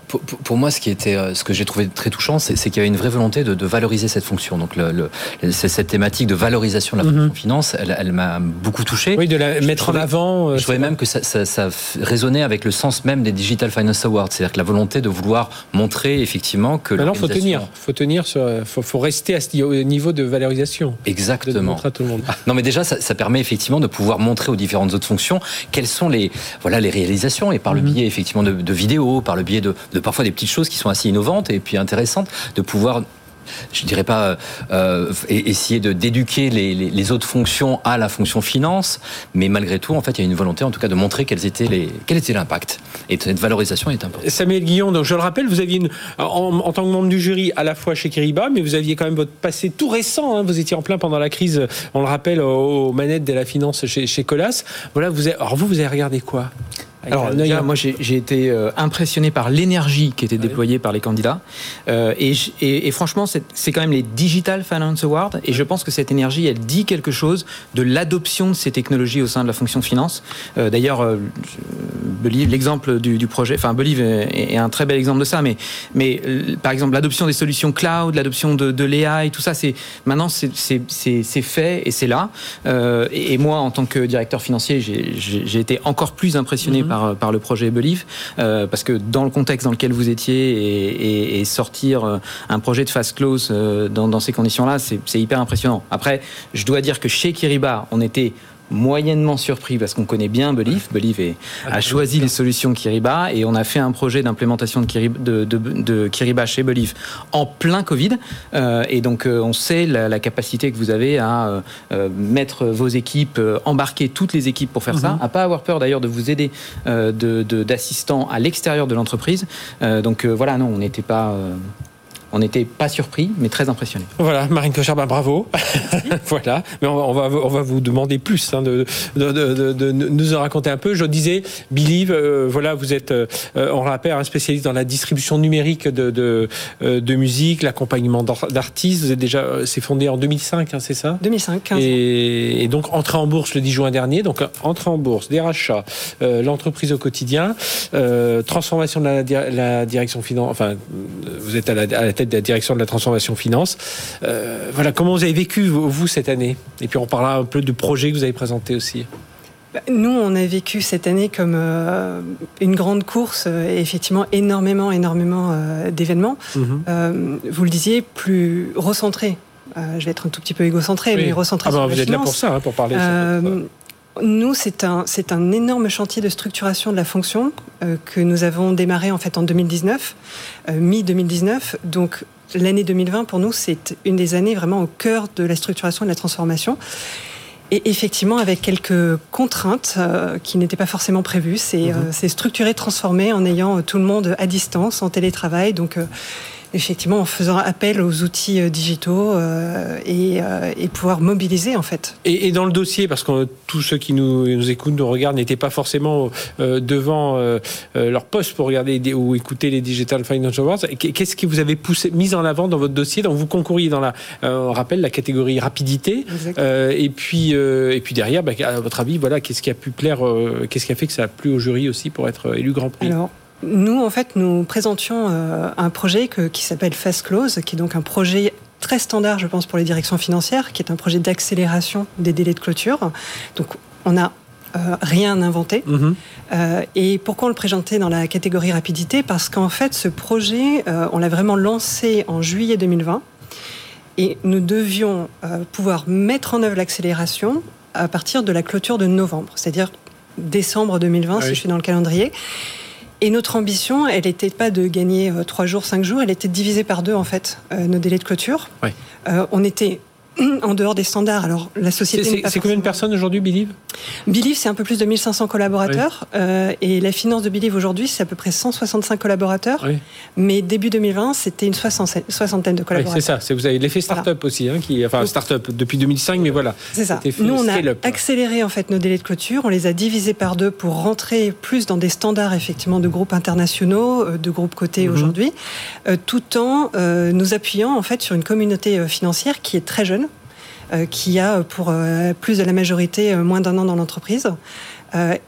pour, moi, ce qui était, ce que j'ai trouvé très touchant, c'est qu'il y avait une vraie volonté de, de valoriser cette fonction. Donc le, cette thématique de valorisation de la fonction mhm. finance, elle, m'a beaucoup touché. Oui, de la mettre en avant. Euh, je trouvais même que ça, ça, résonnait avec le sens même des Digital Finance Awards, c'est-à-dire que la volonté de vouloir montrer effectivement que. Maintenant, faut tenir, faut tenir, sur, faut, faut rester à ce niveau de valorisation. Exactement. à tout le monde. Non, mais déjà, ça, permet effectivement de pouvoir montrer aux différentes autres fonctions quelles sont les, voilà, les réalisations et par le mhm. biais effectivement de, vidéos, par le biais de, de parfois des petites choses qui sont assez innovantes et puis intéressantes, de pouvoir je dirais pas euh, essayer de d'éduquer les, autres fonctions à la fonction finance, mais malgré tout, en fait, il y a une volonté, en tout cas, de montrer les, quel était l'impact. Et cette valorisation est importante. Samuel Guillon, je le rappelle, vous aviez une, en, tant que membre du jury à la fois chez Kiriba, mais vous aviez quand même votre passé tout récent. Hein. vous étiez en plein pendant la crise, on le rappelle, aux, manettes de la finance chez, chez Colas. Voilà, vous alors vous, vous avez regardé quoi? Alors, moi, j'ai été euh, impressionné par l'énergie qui était déployée par les candidats. Euh, et, et, franchement, c'est quand même les Digital Finance Awards. Et je pense que cette énergie, elle dit quelque chose de l'adoption de ces technologies au sein de la fonction finance. Euh, D'ailleurs, Believe, l'exemple du, du, projet, enfin, Believe est, est, un très bel exemple de ça. Mais, mais par exemple, l'adoption des solutions cloud, l'adoption de, de l'AI, tout ça, c'est maintenant, c'est fait et c'est là. Et, et, moi, en tant que directeur financier, j'ai été encore plus impressionné mm-hmm par, le projet Believe, euh, parce que dans le contexte dans lequel vous étiez et, sortir euh, un projet de fast close euh, dans, dans ces conditions-là, c'est hyper impressionnant. Après, je dois dire que chez Kiriba, on était moyennement surpris parce qu'on connaît bien Believe. Believe a choisi les solutions Kiriba et on a fait un projet d'implémentation de, Kiriba, de, Kiriba chez Believe en plein Covid. Euh, et donc euh, on sait la, capacité que vous avez à euh, mettre vos équipes, embarquer toutes les équipes pour faire ça, mhm. à pas avoir peur d'ailleurs de vous aider d'assistants à l'extérieur de l'entreprise. donc voilà, non, on n'était pas on n'était pas surpris, mais très impressionné. Voilà, Marine Cochard, ben bravo. voilà, mais on, va, on va vous demander plus hein, de, de, nous en raconter un peu. Je disais, Believe, euh, voilà, vous êtes, euh, on rappelle, un spécialiste dans la distribution numérique de, euh, de, musique, l'accompagnement d'artistes. Vous êtes déjà, c'est fondé en 2005, hein, c'est ça? 2005, 15 et, et, donc entré en bourse le 10 juin dernier. Donc entrée en bourse, des rachats, l'entreprise au quotidien, transformation de la, direction finance. Enfin, vous êtes à la, à la tête de la direction de la transformation finance. Euh, voilà, comment vous avez vécu, vous, cette année? Et puis on parlera un peu du projet que vous avez présenté aussi. Bah, nous, on a vécu cette année comme euh, une grande course, et effectivement énormément, énormément euh, d'événements. Mhm. vous le disiez, plus recentré. je vais être un tout petit peu égocentré, mais recentré ah bah, Vous êtes là pour ça, hein, pour parler. Nous, c'est un, c'est un énorme chantier de structuration de la fonction euh, que nous avons démarré en fait en 2019, euh, mi-2019. Donc l'année 2020 pour nous, c'est une des années vraiment au cœur de la structuration et de la transformation. Et effectivement, avec quelques contraintes euh, qui n'étaient pas forcément prévues, c'est, mhm. c'est structuré, transformé en ayant tout le monde à distance, en télétravail. Donc effectivement en faisant appel aux outils euh, digitaux euh, euh, et, pouvoir mobiliser en fait. Et, dans le dossier, parce que tous ceux qui nous, nous écoutent, nous regardent, n'étaient pas forcément devant leur poste pour regarder ou écouter les Digital Financial Awards, qu'est-ce que vous avez poussé, mis en avant dans votre dossier Donc vous concouriez dans la, on rappelle, la catégorie rapidité. et puis et puis derrière, bah, à votre avis, voilà, qu'est-ce qui a pu plaire, qu'est-ce qui a fait que ça a plu au jury aussi pour être élu Grand Prix? Nous, en fait, nous présentions euh, un projet qui s'appelle Fast Close, qui est donc un projet très standard, je pense, pour les directions financières, qui est un projet d'accélération des délais de clôture. Donc, on n'a euh, rien inventé. Mhm. Euh, et pourquoi on le présentait dans la catégorie rapidité? Parce qu'en fait, ce projet, on l'a vraiment lancé en juillet 2020. Et nous devions pouvoir mettre en œuvre l'accélération à partir de la clôture de novembre, c'est-à-dire décembre 2020, si je suis dans le calendrier. Et notre ambition, elle n'était pas de gagner 3 euh, jours, 5 jours, elle était de diviser par deux, en fait, euh, nos délais de clôture. Euh, on était en dehors des standards. Alors, la société. C'est combien de personnes aujourd'hui, Believe? Believe, c'est un peu plus de 1500 collaborateurs. Euh, et la finance de Believe aujourd'hui, c'est à peu près 165 collaborateurs. Mais début 2020, c'était une soixantaine de collaborateurs. c'est ça. Vous avez l'effet start-up aussi, hein, qui, enfin, start-up depuis 2005, mais voilà. C'est ça. Nous, on a accéléré en fait nos délais de clôture. On les a divisés par deux pour rentrer plus dans des standards, effectivement, de groupes internationaux, euh, de groupes cotés mhm. aujourd'hui, euh, tout en nous appuyant en fait sur une communauté financière qui est très jeune qui a pour euh, plus de la majorité euh, moins d'un an dans l'entreprise.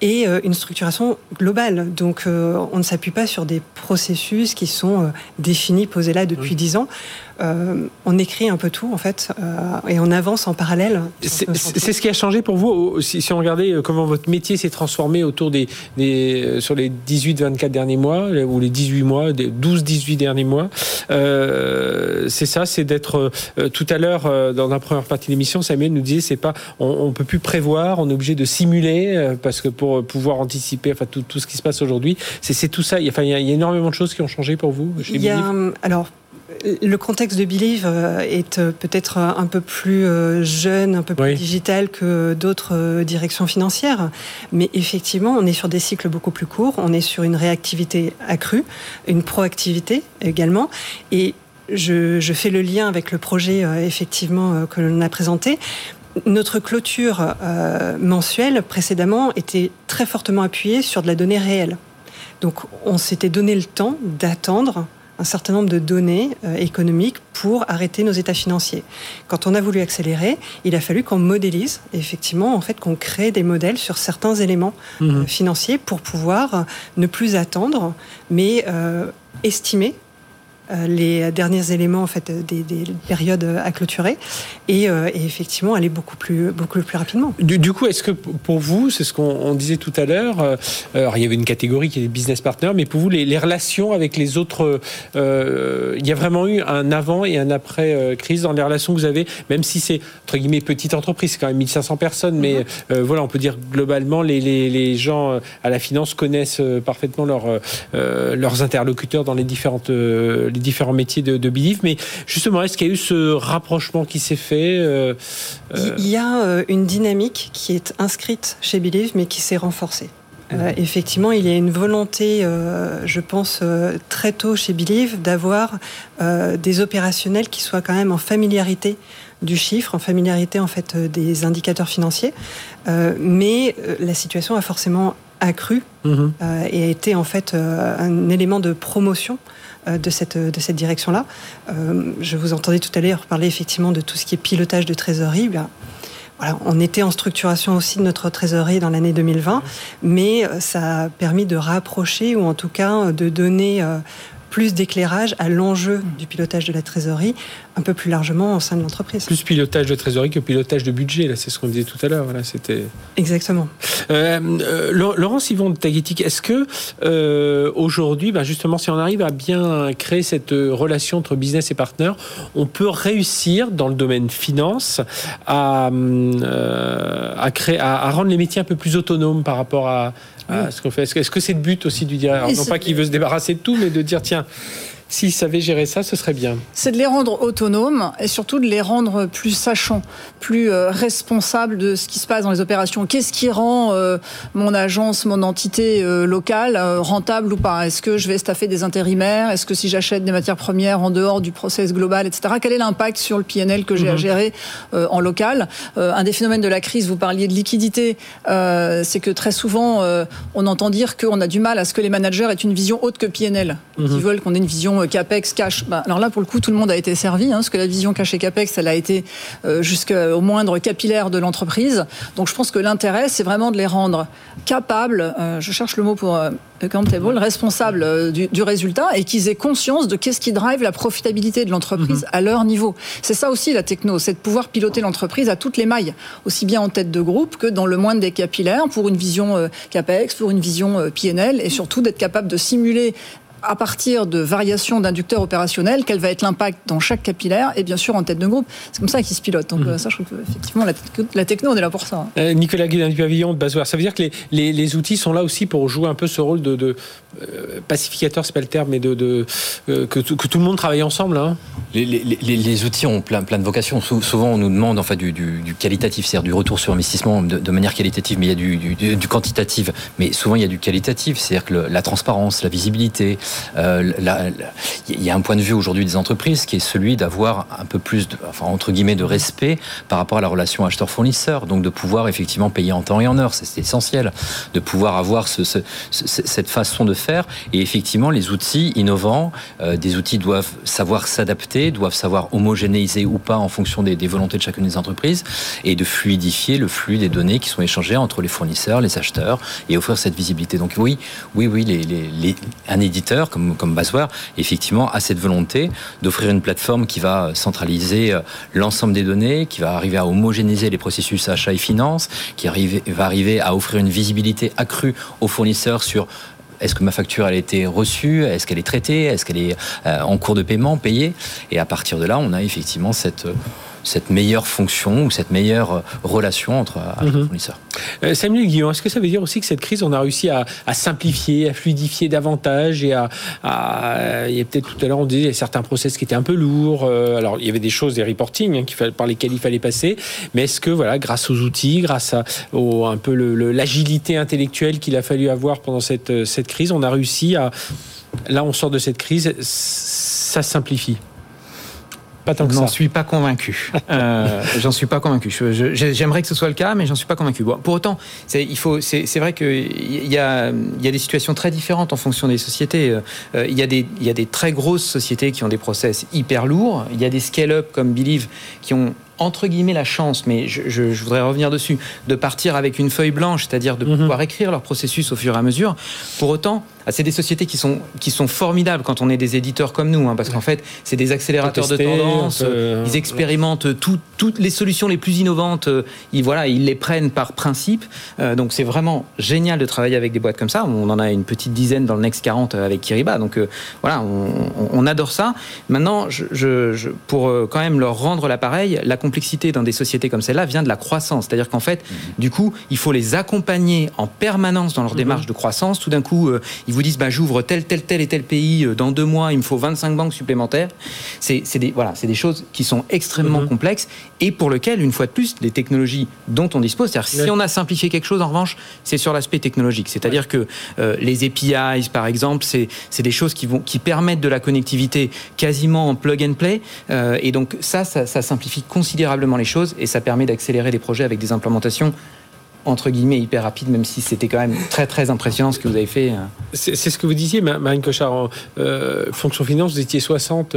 et une structuration globale. Donc, on ne s'appuie pas sur des processus qui sont définis, posés là depuis dix ans. Euh, on écrit un peu tout en fait euh, et on avance en parallèle. C'est ce qui a changé pour vous si, on regardait euh, comment votre métier s'est transformé autour des, sur les 18-24 derniers mois ou les 18 mois, 12-18 derniers mois. c'est ça, c'est d'être tout à l'heure dans la première partie de l'émission, Samuel nous disait c'est pas on, ne peut plus prévoir, on est obligé de simuler parce que pour pouvoir anticiper enfin tout, ce qui se passe aujourd'hui, c'est tout ça. Il y, a, il y, a, énormément de choses qui ont changé pour vous. Chez il y a, alors le contexte de Believe est peut-être un peu plus jeune, un peu plus digital que d'autres directions financières, mais effectivement, on est sur des cycles beaucoup plus courts, on est sur une réactivité accrue, une proactivité également, et je, fais le lien avec le projet effectivement que l'on a présenté. Notre clôture euh, mensuelle précédemment était très fortement appuyée sur de la donnée réelle. Donc on s'était donné le temps d'attendre un certain nombre de données euh, économiques pour arrêter nos états financiers. Quand on a voulu accélérer, il a fallu qu'on modélise, effectivement, en fait, qu'on crée des modèles sur certains éléments euh, mmh. financiers pour pouvoir ne plus attendre, mais estimer euh, les derniers éléments en fait des, périodes à clôturer et, euh, et, effectivement aller beaucoup plus beaucoup plus rapidement. Du, coup, est-ce que pour vous, c'est ce qu'on disait tout à l'heure, euh, alors il y avait une catégorie qui est business partner, mais pour vous les, relations avec les autres, il y a vraiment eu un avant et un après crise dans les relations que vous avez, même si c'est entre guillemets petite entreprise, c'est quand même 1500 personnes, mais mhm. voilà, on peut dire globalement les, les, les, gens à la finance connaissent parfaitement leurs leurs interlocuteurs dans les différentes les différents métiers de, de Believe. Mais justement, est-ce qu'il y a eu ce rapprochement qui s'est fait euh, Il y a euh, une dynamique qui est inscrite chez Believe, mais qui s'est renforcée. Euh, effectivement, il y a une volonté, je pense, très tôt chez Believe d'avoir des opérationnels qui soient quand même en familiarité du chiffre, en familiarité en fait des indicateurs financiers. mais la situation a forcément accru mhm. et a été en fait un élément de promotion de cette, de cette direction-là. Euh, je vous entendais tout à l'heure parler effectivement de tout ce qui est pilotage de trésorerie. voilà, on était en structuration aussi de notre trésorerie dans l'année 2020, mais euh, ça a permis de rapprocher ou en tout cas de donner plus d'éclairage à l'enjeu du pilotage de la trésorerie un peu plus largement au sein de l'entreprise. Plus pilotage de trésorerie que pilotage de budget, là, c'est ce qu'on disait tout à l'heure. Voilà, c'était. Exactement. Euh, euh, Laurence Yvon de Tagetic, est-ce que euh, aujourd'hui, ben justement, si on arrive à bien créer cette relation entre business et partner, on peut réussir dans le domaine finance à, à créer, à rendre les métiers un peu plus autonomes par rapport à, ce qu'on fait? Est-ce que c'est le but aussi du directeur Non pas qu'il veut se débarrasser de tout, mais de dire tiens, S'ils savaient gérer ça, ce serait bien. C'est de les rendre autonomes et surtout de les rendre plus sachants, plus euh, responsables de ce qui se passe dans les opérations. Qu'est-ce qui rend euh, mon agence, mon entité euh, locale rentable ou pas? Est-ce que je vais staffer des intérimaires? Est-ce que si j'achète des matières premières en dehors du process global, etc., quel est l'impact sur le PNL que j'ai à mhm. gérer en local? Un des phénomènes de la crise, vous parliez de liquidité, c'est que très souvent, on entend dire qu'on a du mal à ce que les managers aient une vision haute que PNL. Ils mhm. veulent qu'on ait une vision CAPEX, cash. Bah, alors là, pour le coup, tout le monde a été servi, hein, parce que la vision cash et CAPEX, elle a été euh, jusqu'au moindre capillaire de l'entreprise. Donc je pense que l'intérêt, c'est vraiment de les rendre capables, euh, je cherche le mot pour euh, accountable, responsables euh, du, résultat, et qu'ils aient conscience de qu'est-ce qui drive la profitabilité de l'entreprise mhm. à leur niveau. C'est ça aussi la techno, c'est de pouvoir piloter l'entreprise à toutes les mailles, aussi bien en tête de groupe que dans le moindre des capillaires, pour une vision CAPEX, pour une vision PNL, et surtout d'être capable de simuler à partir de variations d'inducteurs opérationnels, quel va être l'impact dans chaque capillaire et bien sûr en tête de groupe. C'est comme ça qu'ils se pilotent. Donc mmh. ça, je trouve qu'effectivement, la, la, techno, on est là pour ça. Euh, Nicolas Guédin du pavillon de Bazoir, ça veut dire que les, les, outils sont là aussi pour jouer un peu ce rôle de, de euh, pacificateur, c'est pas le terme, mais de, de euh, que, que, tout le monde travaille ensemble. Hein. Les, les, outils ont plein, plein de vocations. Souvent, on nous demande en fait du, du, du qualitatif, c'est-à-dire du retour sur investissement de, manière qualitative, mais il y a du, du, quantitatif. Mais souvent, il y a du qualitatif, c'est-à-dire que la transparence, la visibilité, euh, il y a un point de vue aujourd'hui des entreprises qui est celui d'avoir un peu plus, de, entre guillemets, de respect par rapport à la relation acheteur-fournisseur. Donc de pouvoir effectivement payer en temps et en heure, c'est essentiel. De pouvoir avoir ce, cette façon de faire. Et effectivement, les outils innovants, euh, des outils doivent savoir s'adapter, doivent savoir homogénéiser ou pas en fonction des, volontés de chacune des entreprises et de fluidifier le flux des données qui sont échangées entre les fournisseurs, les acheteurs et offrir cette visibilité. Donc oui, oui, oui, un éditeur comme comme effectivement, a cette volonté d'offrir une plateforme qui va centraliser euh, l'ensemble des données, qui va arriver à homogénéiser les processus achat et finance, qui va arriver à offrir une visibilité accrue aux fournisseurs sur est-ce que ma facture a été reçue Est-ce qu'elle est traitée Est-ce qu'elle est euh, en cours de paiement, payée. Et à partir de là, on a effectivement cette cette meilleure fonction ou cette meilleure relation entre les mhm. fournisseurs. Samuel Guillaume, est-ce que ça veut dire aussi que cette crise, on a réussi à, simplifier, à fluidifier davantage et à, il y a peut-être tout à l'heure on disait certains process qui étaient un peu lourds. alors il y avait des choses, des reporting hein, par lesquels il fallait passer, mais est-ce que voilà, grâce aux outils, grâce à un peu l'agilité intellectuelle qu'il a fallu avoir pendant cette, cette crise, on a réussi à là on sort de cette crise, ça simplifie? Pas tant que J'en suis pas convaincu. euh, j'en suis pas convaincu. J'aimerais que ce soit le cas, mais j'en suis pas convaincu. pour autant, il faut. C'est vrai qu'il y a, y a des situations très différentes en fonction des sociétés. Euh, il y a des, il y a des très grosses sociétés qui ont des process hyper lourds. Il y a des scale-up comme Believe qui ont entre guillemets la chance, mais je, voudrais revenir dessus, de partir avec une feuille blanche, c'est-à-dire de mhm. pouvoir écrire leur processus au fur et à mesure. Pour autant, c'est des sociétés qui sont, qui sont formidables quand on est des éditeurs comme nous, hein, parce qu'en fait, c'est des accélérateurs de tendance, euh, ils expérimentent toutes les solutions les plus innovantes, euh, ils, voilà, ils les prennent par principe. Euh, donc c'est vraiment génial de travailler avec des boîtes comme ça. On en a une petite dizaine dans le Next 40 avec Kiriba, donc voilà, on, adore ça. Maintenant, je, pour quand même leur rendre l'appareil, la complexité dans des sociétés comme celle-là vient de la croissance. C'est-à-dire qu'en fait, mhm. du coup, il faut les accompagner en permanence dans leur mhm. démarche de croissance. Tout d'un coup, vous disent bah, j'ouvre tel, tel, tel et tel pays, euh, dans deux mois, il me faut 25 banques supplémentaires. C'est des, voilà, des choses qui sont extrêmement mhm. complexes et pour lesquelles, une fois de plus, les technologies dont on dispose, c'est-à-dire si on a simplifié quelque chose, en revanche, c'est sur l'aspect technologique. C'est-à-dire que euh, les APIs, par exemple, c'est des choses qui, vont, qui permettent de la connectivité quasiment en plug and play. Euh, et donc ça, ça, ça simplifie considérablement les choses et ça permet d'accélérer les projets avec des implémentations entre guillemets hyper rapide, même si c'était quand même très très impressionnant ce que vous avez fait. Euh. C'est ce que vous disiez, Marine Cochard, en euh, fonction finance, vous étiez 60.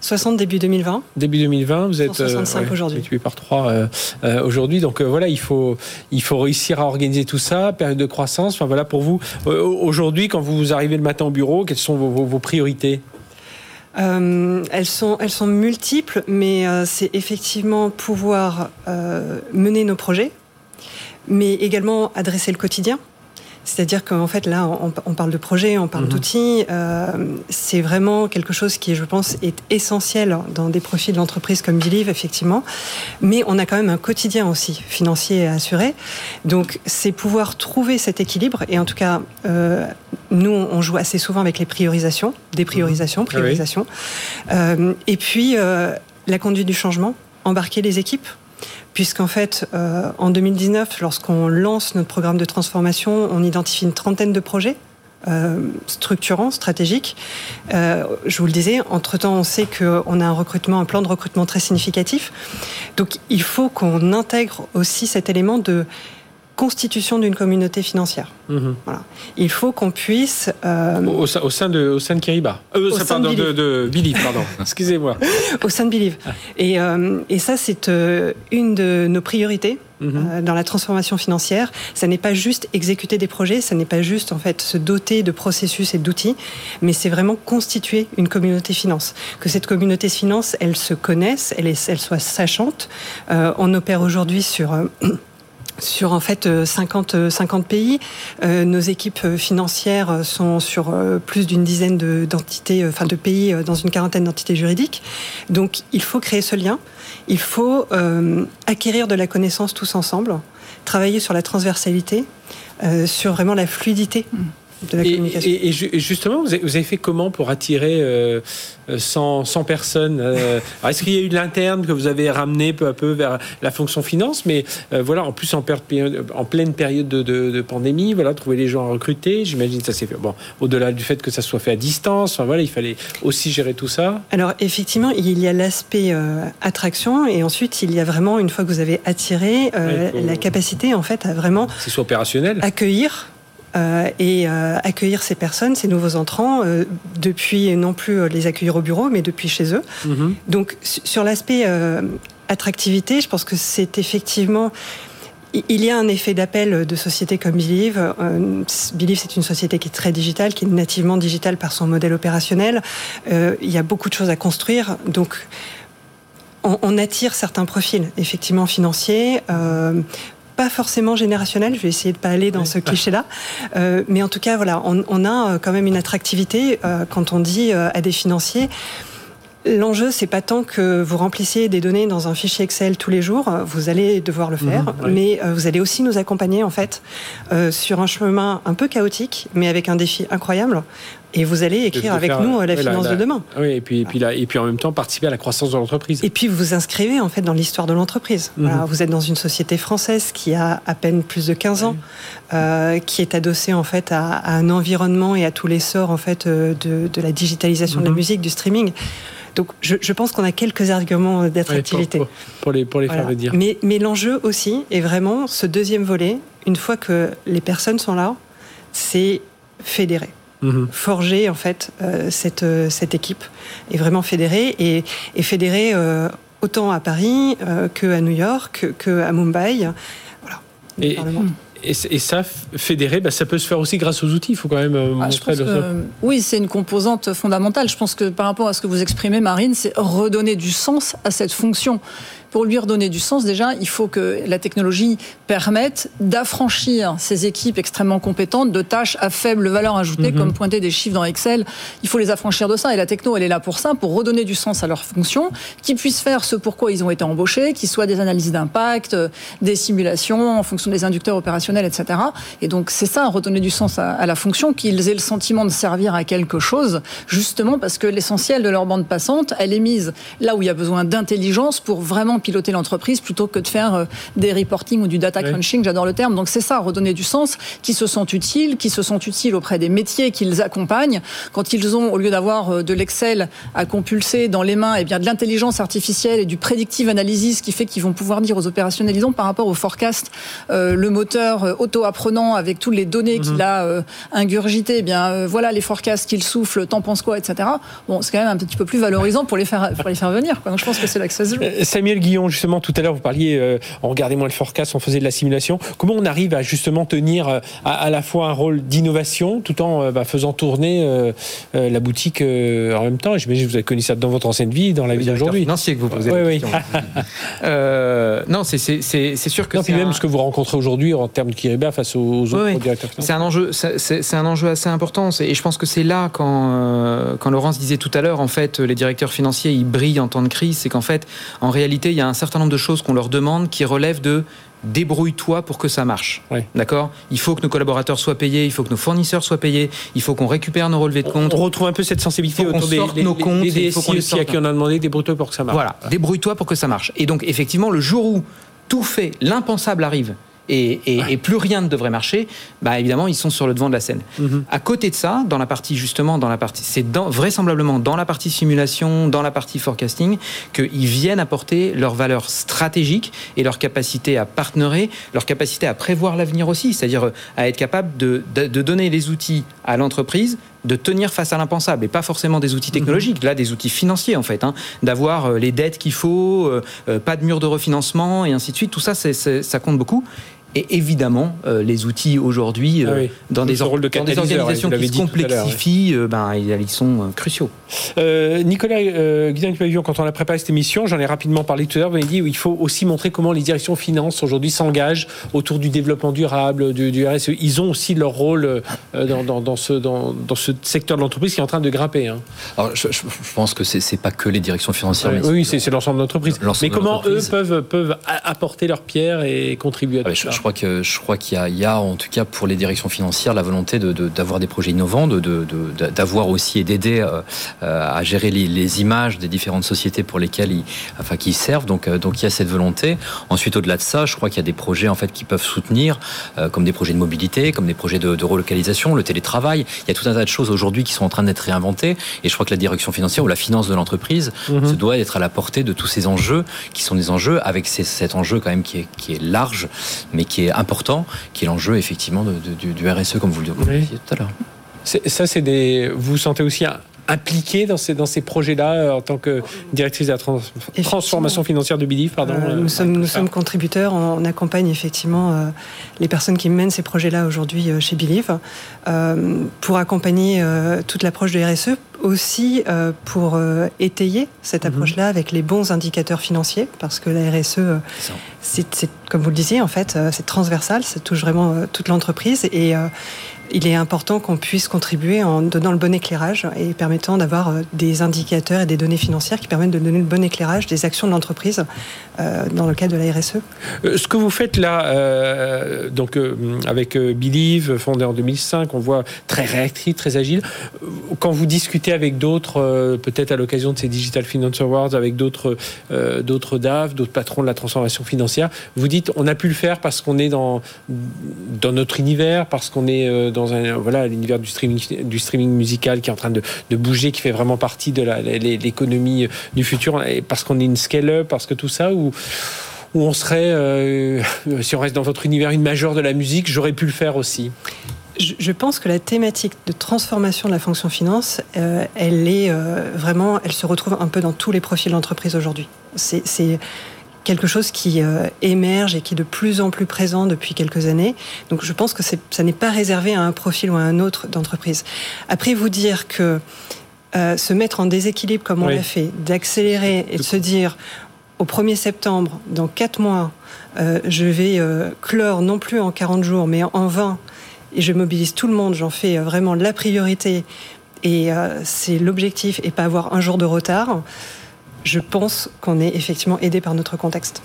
60 euh, début 2020. Début 2020, vous êtes 65 aujourd'hui. Multiplié par 3 aujourd'hui. Donc voilà, il faut, il faut réussir à organiser tout ça, période de croissance. Enfin voilà, pour vous, aujourd'hui, quand vous arrivez le matin au bureau, quelles sont vos, vos, priorités? Elles, sont, elles sont multiples, mais c'est effectivement pouvoir mener nos projets, mais également adresser le quotidien. C'est-à-dire qu'en fait, là, on, parle de projet, on parle mhm. d'outils. Euh, c'est vraiment quelque chose qui, je pense, est essentiel dans des profils d'entreprise comme Believe, effectivement. Mais on a quand même un quotidien aussi financier à assurer. Donc, c'est pouvoir trouver cet équilibre. Et en tout cas, euh, nous, on joue assez souvent avec les priorisations, des priorisations, mhm. priorisations. Euh, et puis, la conduite du changement, embarquer les équipes puisqu'en fait, euh, en 2019, lorsqu'on lance notre programme de transformation, on identifie une trentaine de projets euh, structurants, stratégiques. Euh, je vous le disais, entre-temps, on sait qu'on a un recrutement, un plan de recrutement très significatif. Donc, il faut qu'on intègre aussi cet élément de constitution d'une communauté financière. Mhm. Voilà. Il faut qu'on puisse... Euh, au, sein de, au sein de Kiriba. Euh, au sein de, de, Believe, pardon. Excusez-moi. au sein de Believe. Et, euh, et ça, c'est une de nos priorités. Mhm. dans la transformation financière, ça n'est pas juste exécuter des projets, ça n'est pas juste en fait se doter de processus et d'outils, mais c'est vraiment constituer une communauté finance. Que cette communauté finance, elle se connaisse, elle, est, elle soit sachante. on opère aujourd'hui sur sur en fait 50, 50 pays. Euh, nos équipes financières sont sur euh, plus d'une dizaine d'entités, enfin de pays euh, dans une quarantaine d'entités juridiques. Donc il faut créer ce lien. Il faut acquérir de la connaissance tous ensemble, travailler sur la transversalité, sur vraiment la fluidité. Mm. Et, justement, vous avez, fait comment pour attirer 100, euh, 100 personnes euh, Est-ce qu'il y a eu de l'interne que vous avez ramené peu à peu vers la fonction finance Mais euh, voilà, en plus en, en pleine période de, pandémie, voilà, trouver les gens à recruter, j'imagine que ça s'est fait. Bon, au-delà du fait que ça soit fait à distance, enfin, voilà, il fallait aussi gérer tout ça. Alors effectivement, il y a l'aspect attraction et ensuite il y a vraiment une fois que vous avez attiré la capacité en fait à vraiment. C'est opérationnel. Accueillir euh, et euh, accueillir ces personnes, ces nouveaux entrants, euh, depuis non plus les accueillir au bureau, mais depuis chez eux. Mhm. Donc sur l'aspect attractivité, je pense que c'est effectivement il y a un effet d'appel de sociétés comme Believe. Believe, c'est une société qui est très digitale, qui est nativement digitale par son modèle opérationnel. il y a beaucoup de choses à construire. Donc, on, attire certains profils, effectivement financiers, pas forcément générationnel. Je vais essayer de pas aller dans ce cliché-là, euh, mais en tout cas, voilà, on, a euh, quand même une attractivité euh, quand on dit à des financiers L'enjeu, c'est pas tant que vous remplissiez des données dans un fichier Excel tous les jours, vous allez devoir le faire, mhm, mais euh, vous allez aussi nous accompagner en fait euh, sur un chemin un peu chaotique, mais avec un défi incroyable. Et vous allez écrire avec nous la finance de demain. Oui, et puis, et, puis là, et puis en même temps participer à la croissance de l'entreprise. Et puis vous vous inscrivez en fait dans l'histoire de l'entreprise. Mhm. vous êtes dans une société française qui a à peine plus de 15 ans, euh, qui est adossée en fait à, un environnement et à tous les sorts en fait de, de la digitalisation de la mhm. musique, du streaming. Donc je, pense qu'on a quelques arguments d'attractivité. pour, les, pour les faire venir. Mais, mais l'enjeu aussi est vraiment ce deuxième volet, une fois que les personnes sont là, c'est fédérer. Mhm. Forger en fait euh, cette, euh, cette équipe et vraiment fédérer et, et fédérer euh, autant à Paris qu'à New York, qu'à Mumbai. Voilà. Et, et, ça, fédérer, bah, ça peut se faire aussi grâce aux outils. Il faut quand même euh, ah, montrer le... Oui, c'est une composante fondamentale. Je pense que par rapport à ce que vous exprimez, Marine, c'est redonner du sens à cette fonction pour lui redonner du sens, déjà, il faut que la technologie permette d'affranchir ces équipes extrêmement compétentes de tâches à faible valeur ajoutée, mhm. comme pointer des chiffres dans Excel. Il faut les affranchir de ça. Et la techno, elle est là pour ça, pour redonner du sens à leur fonction, qu'ils puissent faire ce pourquoi ils ont été embauchés, qu'ils soient des analyses d'impact, des simulations en fonction des inducteurs opérationnels, etc. Et donc, c'est ça, redonner du sens à, la fonction, qu'ils aient le sentiment de servir à quelque chose, justement parce que l'essentiel de leur bande passante, elle est mise là où il y a besoin d'intelligence pour vraiment piloter l'entreprise plutôt que de faire euh, des reporting ou du data crunching, j'adore le terme. Donc c'est ça, redonner du sens, qui se sentent utiles, qui se sentent utiles auprès des métiers qu'ils accompagnent. Quand ils ont, au lieu d'avoir euh, de l'Excel à compulser dans les mains, et eh bien de l'intelligence artificielle et du predictive analysis qui fait qu'ils vont pouvoir dire aux opérationnels, disons par rapport au forecast, euh, le moteur auto-apprenant avec toutes les données qu'il mhm. a ingurgitées, eh bien voilà les forecasts qu'il souffle, t'en penses quoi, etc. Bon, c'est quand même un petit peu plus valorisant pour les faire, pour les faire venir. Donc je pense que c'est là que ça se joue. Samuel justement, tout à l'heure, vous parliez, euh, on regardait moins le forecast, on faisait de la simulation. Comment on arrive à justement tenir euh, à, la fois un rôle d'innovation tout en euh, bah, faisant tourner la boutique en même temps? J'imagine que vous avez connu ça dans votre ancienne vie, dans la vie d'aujourd'hui. Financier que vous posez. Oui, oui. non, c'est sûr que. c'est même ce que vous rencontrez aujourd'hui en termes de Kiriba face aux, autres directeurs. C'est un enjeu, c'est un enjeu assez important. Et je pense que c'est là quand, quand Laurence disait tout à l'heure, en fait, les directeurs financiers ils brillent en temps de crise, c'est qu'en fait, en réalité, il y a un certain nombre de choses qu'on leur demande qui relèvent de débrouille-toi pour que ça marche. D'accord? Il faut que nos collaborateurs soient payés, il faut que nos fournisseurs soient payés, il faut qu'on récupère nos relevés de compte. On retrouve un peu cette sensibilité autour des, nos comptes. il faut qu'on aussi à qui on a demandé débrouille-toi pour que ça marche. Voilà, débrouille-toi pour que ça marche. Et donc effectivement, le jour où tout fait, l'impensable arrive, et, plus rien ne devrait marcher, bah évidemment ils sont sur le devant de la scène. Mhm. À côté de ça, dans la partie justement, dans la partie, c'est vraisemblablement dans la partie simulation, dans la partie forecasting, qu'ils viennent apporter leur valeur stratégique et leur capacité à partener, leur capacité à prévoir l'avenir aussi, c'est-à-dire euh, à être capable de, donner les outils à l'entreprise de tenir face à l'impensable et pas forcément des outils technologiques, là des outils financiers en fait, hein, d'avoir euh, les dettes qu'il faut, euh, pas de mur de refinancement et ainsi de suite. Tout ça, ça compte beaucoup. Et évidemment, euh, les outils aujourd'hui, euh, ah dans, des, de dans des organisations qui se complexifient, euh, ben, ils, sont cruciaux. Nicolas Guidon, quand on a préparé cette émission, j'en ai rapidement parlé tout à l'heure, vous avez dit qu'il faut aussi montrer comment les directions finances aujourd'hui s'engagent autour du développement durable, du, RSE. Ils ont aussi leur rôle dans, dans, ce, dans, ce secteur de l'entreprise qui est en train de grimper. Hein. Alors, je, pense que c'est pas que les directions financières. oui, c'est l'ensemble de l'entreprise. Mais comment eux peuvent, peuvent apporter leur pierre et contribuer à ah, ça crois que je crois qu'il y, a, en tout cas pour les directions financières, la volonté d'avoir des projets innovants, d'avoir aussi et d'aider euh, à gérer les, images des différentes sociétés pour lesquelles ils, enfin, qui servent. Donc, euh, donc il y a cette volonté. Ensuite, au-delà de ça, je crois qu'il y a des projets en fait qui peuvent soutenir, euh, comme des projets de mobilité, comme des projets de, relocalisation, le télétravail. Il y a tout un tas de choses aujourd'hui qui sont en train d'être réinventées. Et je crois que la direction financière ou la finance de l'entreprise mhm. se doit être à la portée de tous ces enjeux qui sont des enjeux avec cet enjeu quand même qui est, qui est large, mais qui qui est important, qui est l'enjeu effectivement du, RSE, comme vous le disiez tout à l'heure. Ça, c'est des. Vous vous sentez aussi impliqué dans ces, dans ces projets-là euh, en tant que directrice de la transformation financière de Believe pardon, euh, Nous, sommes, nous sommes contributeurs, on, accompagne effectivement euh, les personnes qui mènent ces projets-là aujourd'hui chez Believe pour accompagner toute l'approche de RSE aussi pour étayer cette mhm. approche-là avec les bons indicateurs financiers, parce que la RSE, c'est comme vous le disiez, en fait, c'est transversal, ça touche vraiment toute l'entreprise et il est important qu'on puisse contribuer en donnant le bon éclairage et permettant d'avoir euh, des indicateurs et des données financières qui permettent de donner le bon éclairage des actions de l'entreprise euh, dans le cadre de la RSE. Euh, ce que vous faites là, donc avec Believe, fondé en 2005, on voit très réactif, très agile. Quand vous discutez avec d'autres, peut-être à l'occasion de ces Digital Finance Awards, avec d'autres d'autres DAF, d'autres patrons de la transformation financière, vous dites on a pu le faire parce qu'on est dans dans notre univers, parce qu'on est dans un voilà l'univers du streaming du streaming musical qui est en train de, bouger, qui fait vraiment partie de l'économie du futur, parce qu'on est une scale-up, parce que tout ça ou où on serait, euh, si on reste dans votre univers, une majeure de la musique, j'aurais pu le faire aussi je pense que la thématique de transformation de la fonction finance, euh, elle est euh, vraiment, elle se retrouve un peu dans tous les profils d'entreprise aujourd'hui. C'est quelque chose qui euh, émerge et qui est de plus en plus présent depuis quelques années. Donc je pense que ça n'est pas réservé à un profil ou à un autre d'entreprise. Après, vous dire que euh, se mettre en déséquilibre comme on l'a fait, d'accélérer et de se dire au 1er septembre, dans 4 mois, euh, je vais clore non plus en 40 jours, mais en 20, et je mobilise tout le monde, j'en fais vraiment la priorité, et c'est l'objectif, et pas avoir un jour de retard je pense qu'on est effectivement aidé par notre contexte.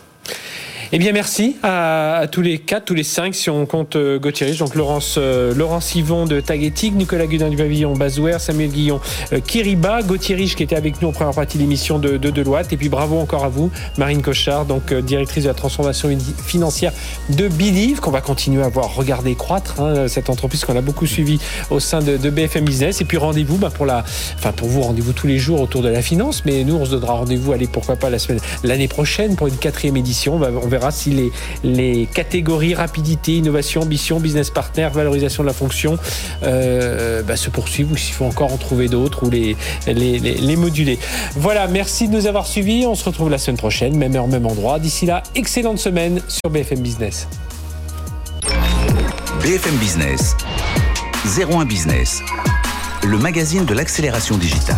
Eh bien, merci à, tous les quatre, tous les cinq, si on compte euh, Gauthier donc Laurence, euh, Laurence Yvon de Tagetic, Nicolas Gudin du Pavillon Bazouer, Samuel Guillon euh, Kiriba, Gauthier Rich qui était avec nous en première partie de l'émission de, de Deloitte, et puis bravo encore à vous, Marine Cochard, donc directrice de la transformation financière de Believe, qu'on va continuer à voir regarder croître, hein, cette entreprise qu'on a beaucoup suivie au sein de, BFM Business, et puis rendez-vous bah, pour la, enfin pour vous, rendez-vous tous les jours autour de la finance, mais nous on se donnera rendez-vous, allez pourquoi pas la semaine, l'année prochaine pour une quatrième édition, si les, les catégories rapidité, innovation, ambition, business partner, valorisation de la fonction euh, bah, se poursuivent ou s'il faut encore en trouver d'autres ou les, les, les, moduler. Voilà, merci de nous avoir suivis. On se retrouve la semaine prochaine, même heure, même endroit. D'ici là, excellente semaine sur BFM Business. BFM Business, 01 Business, le magazine de l'accélération digitale.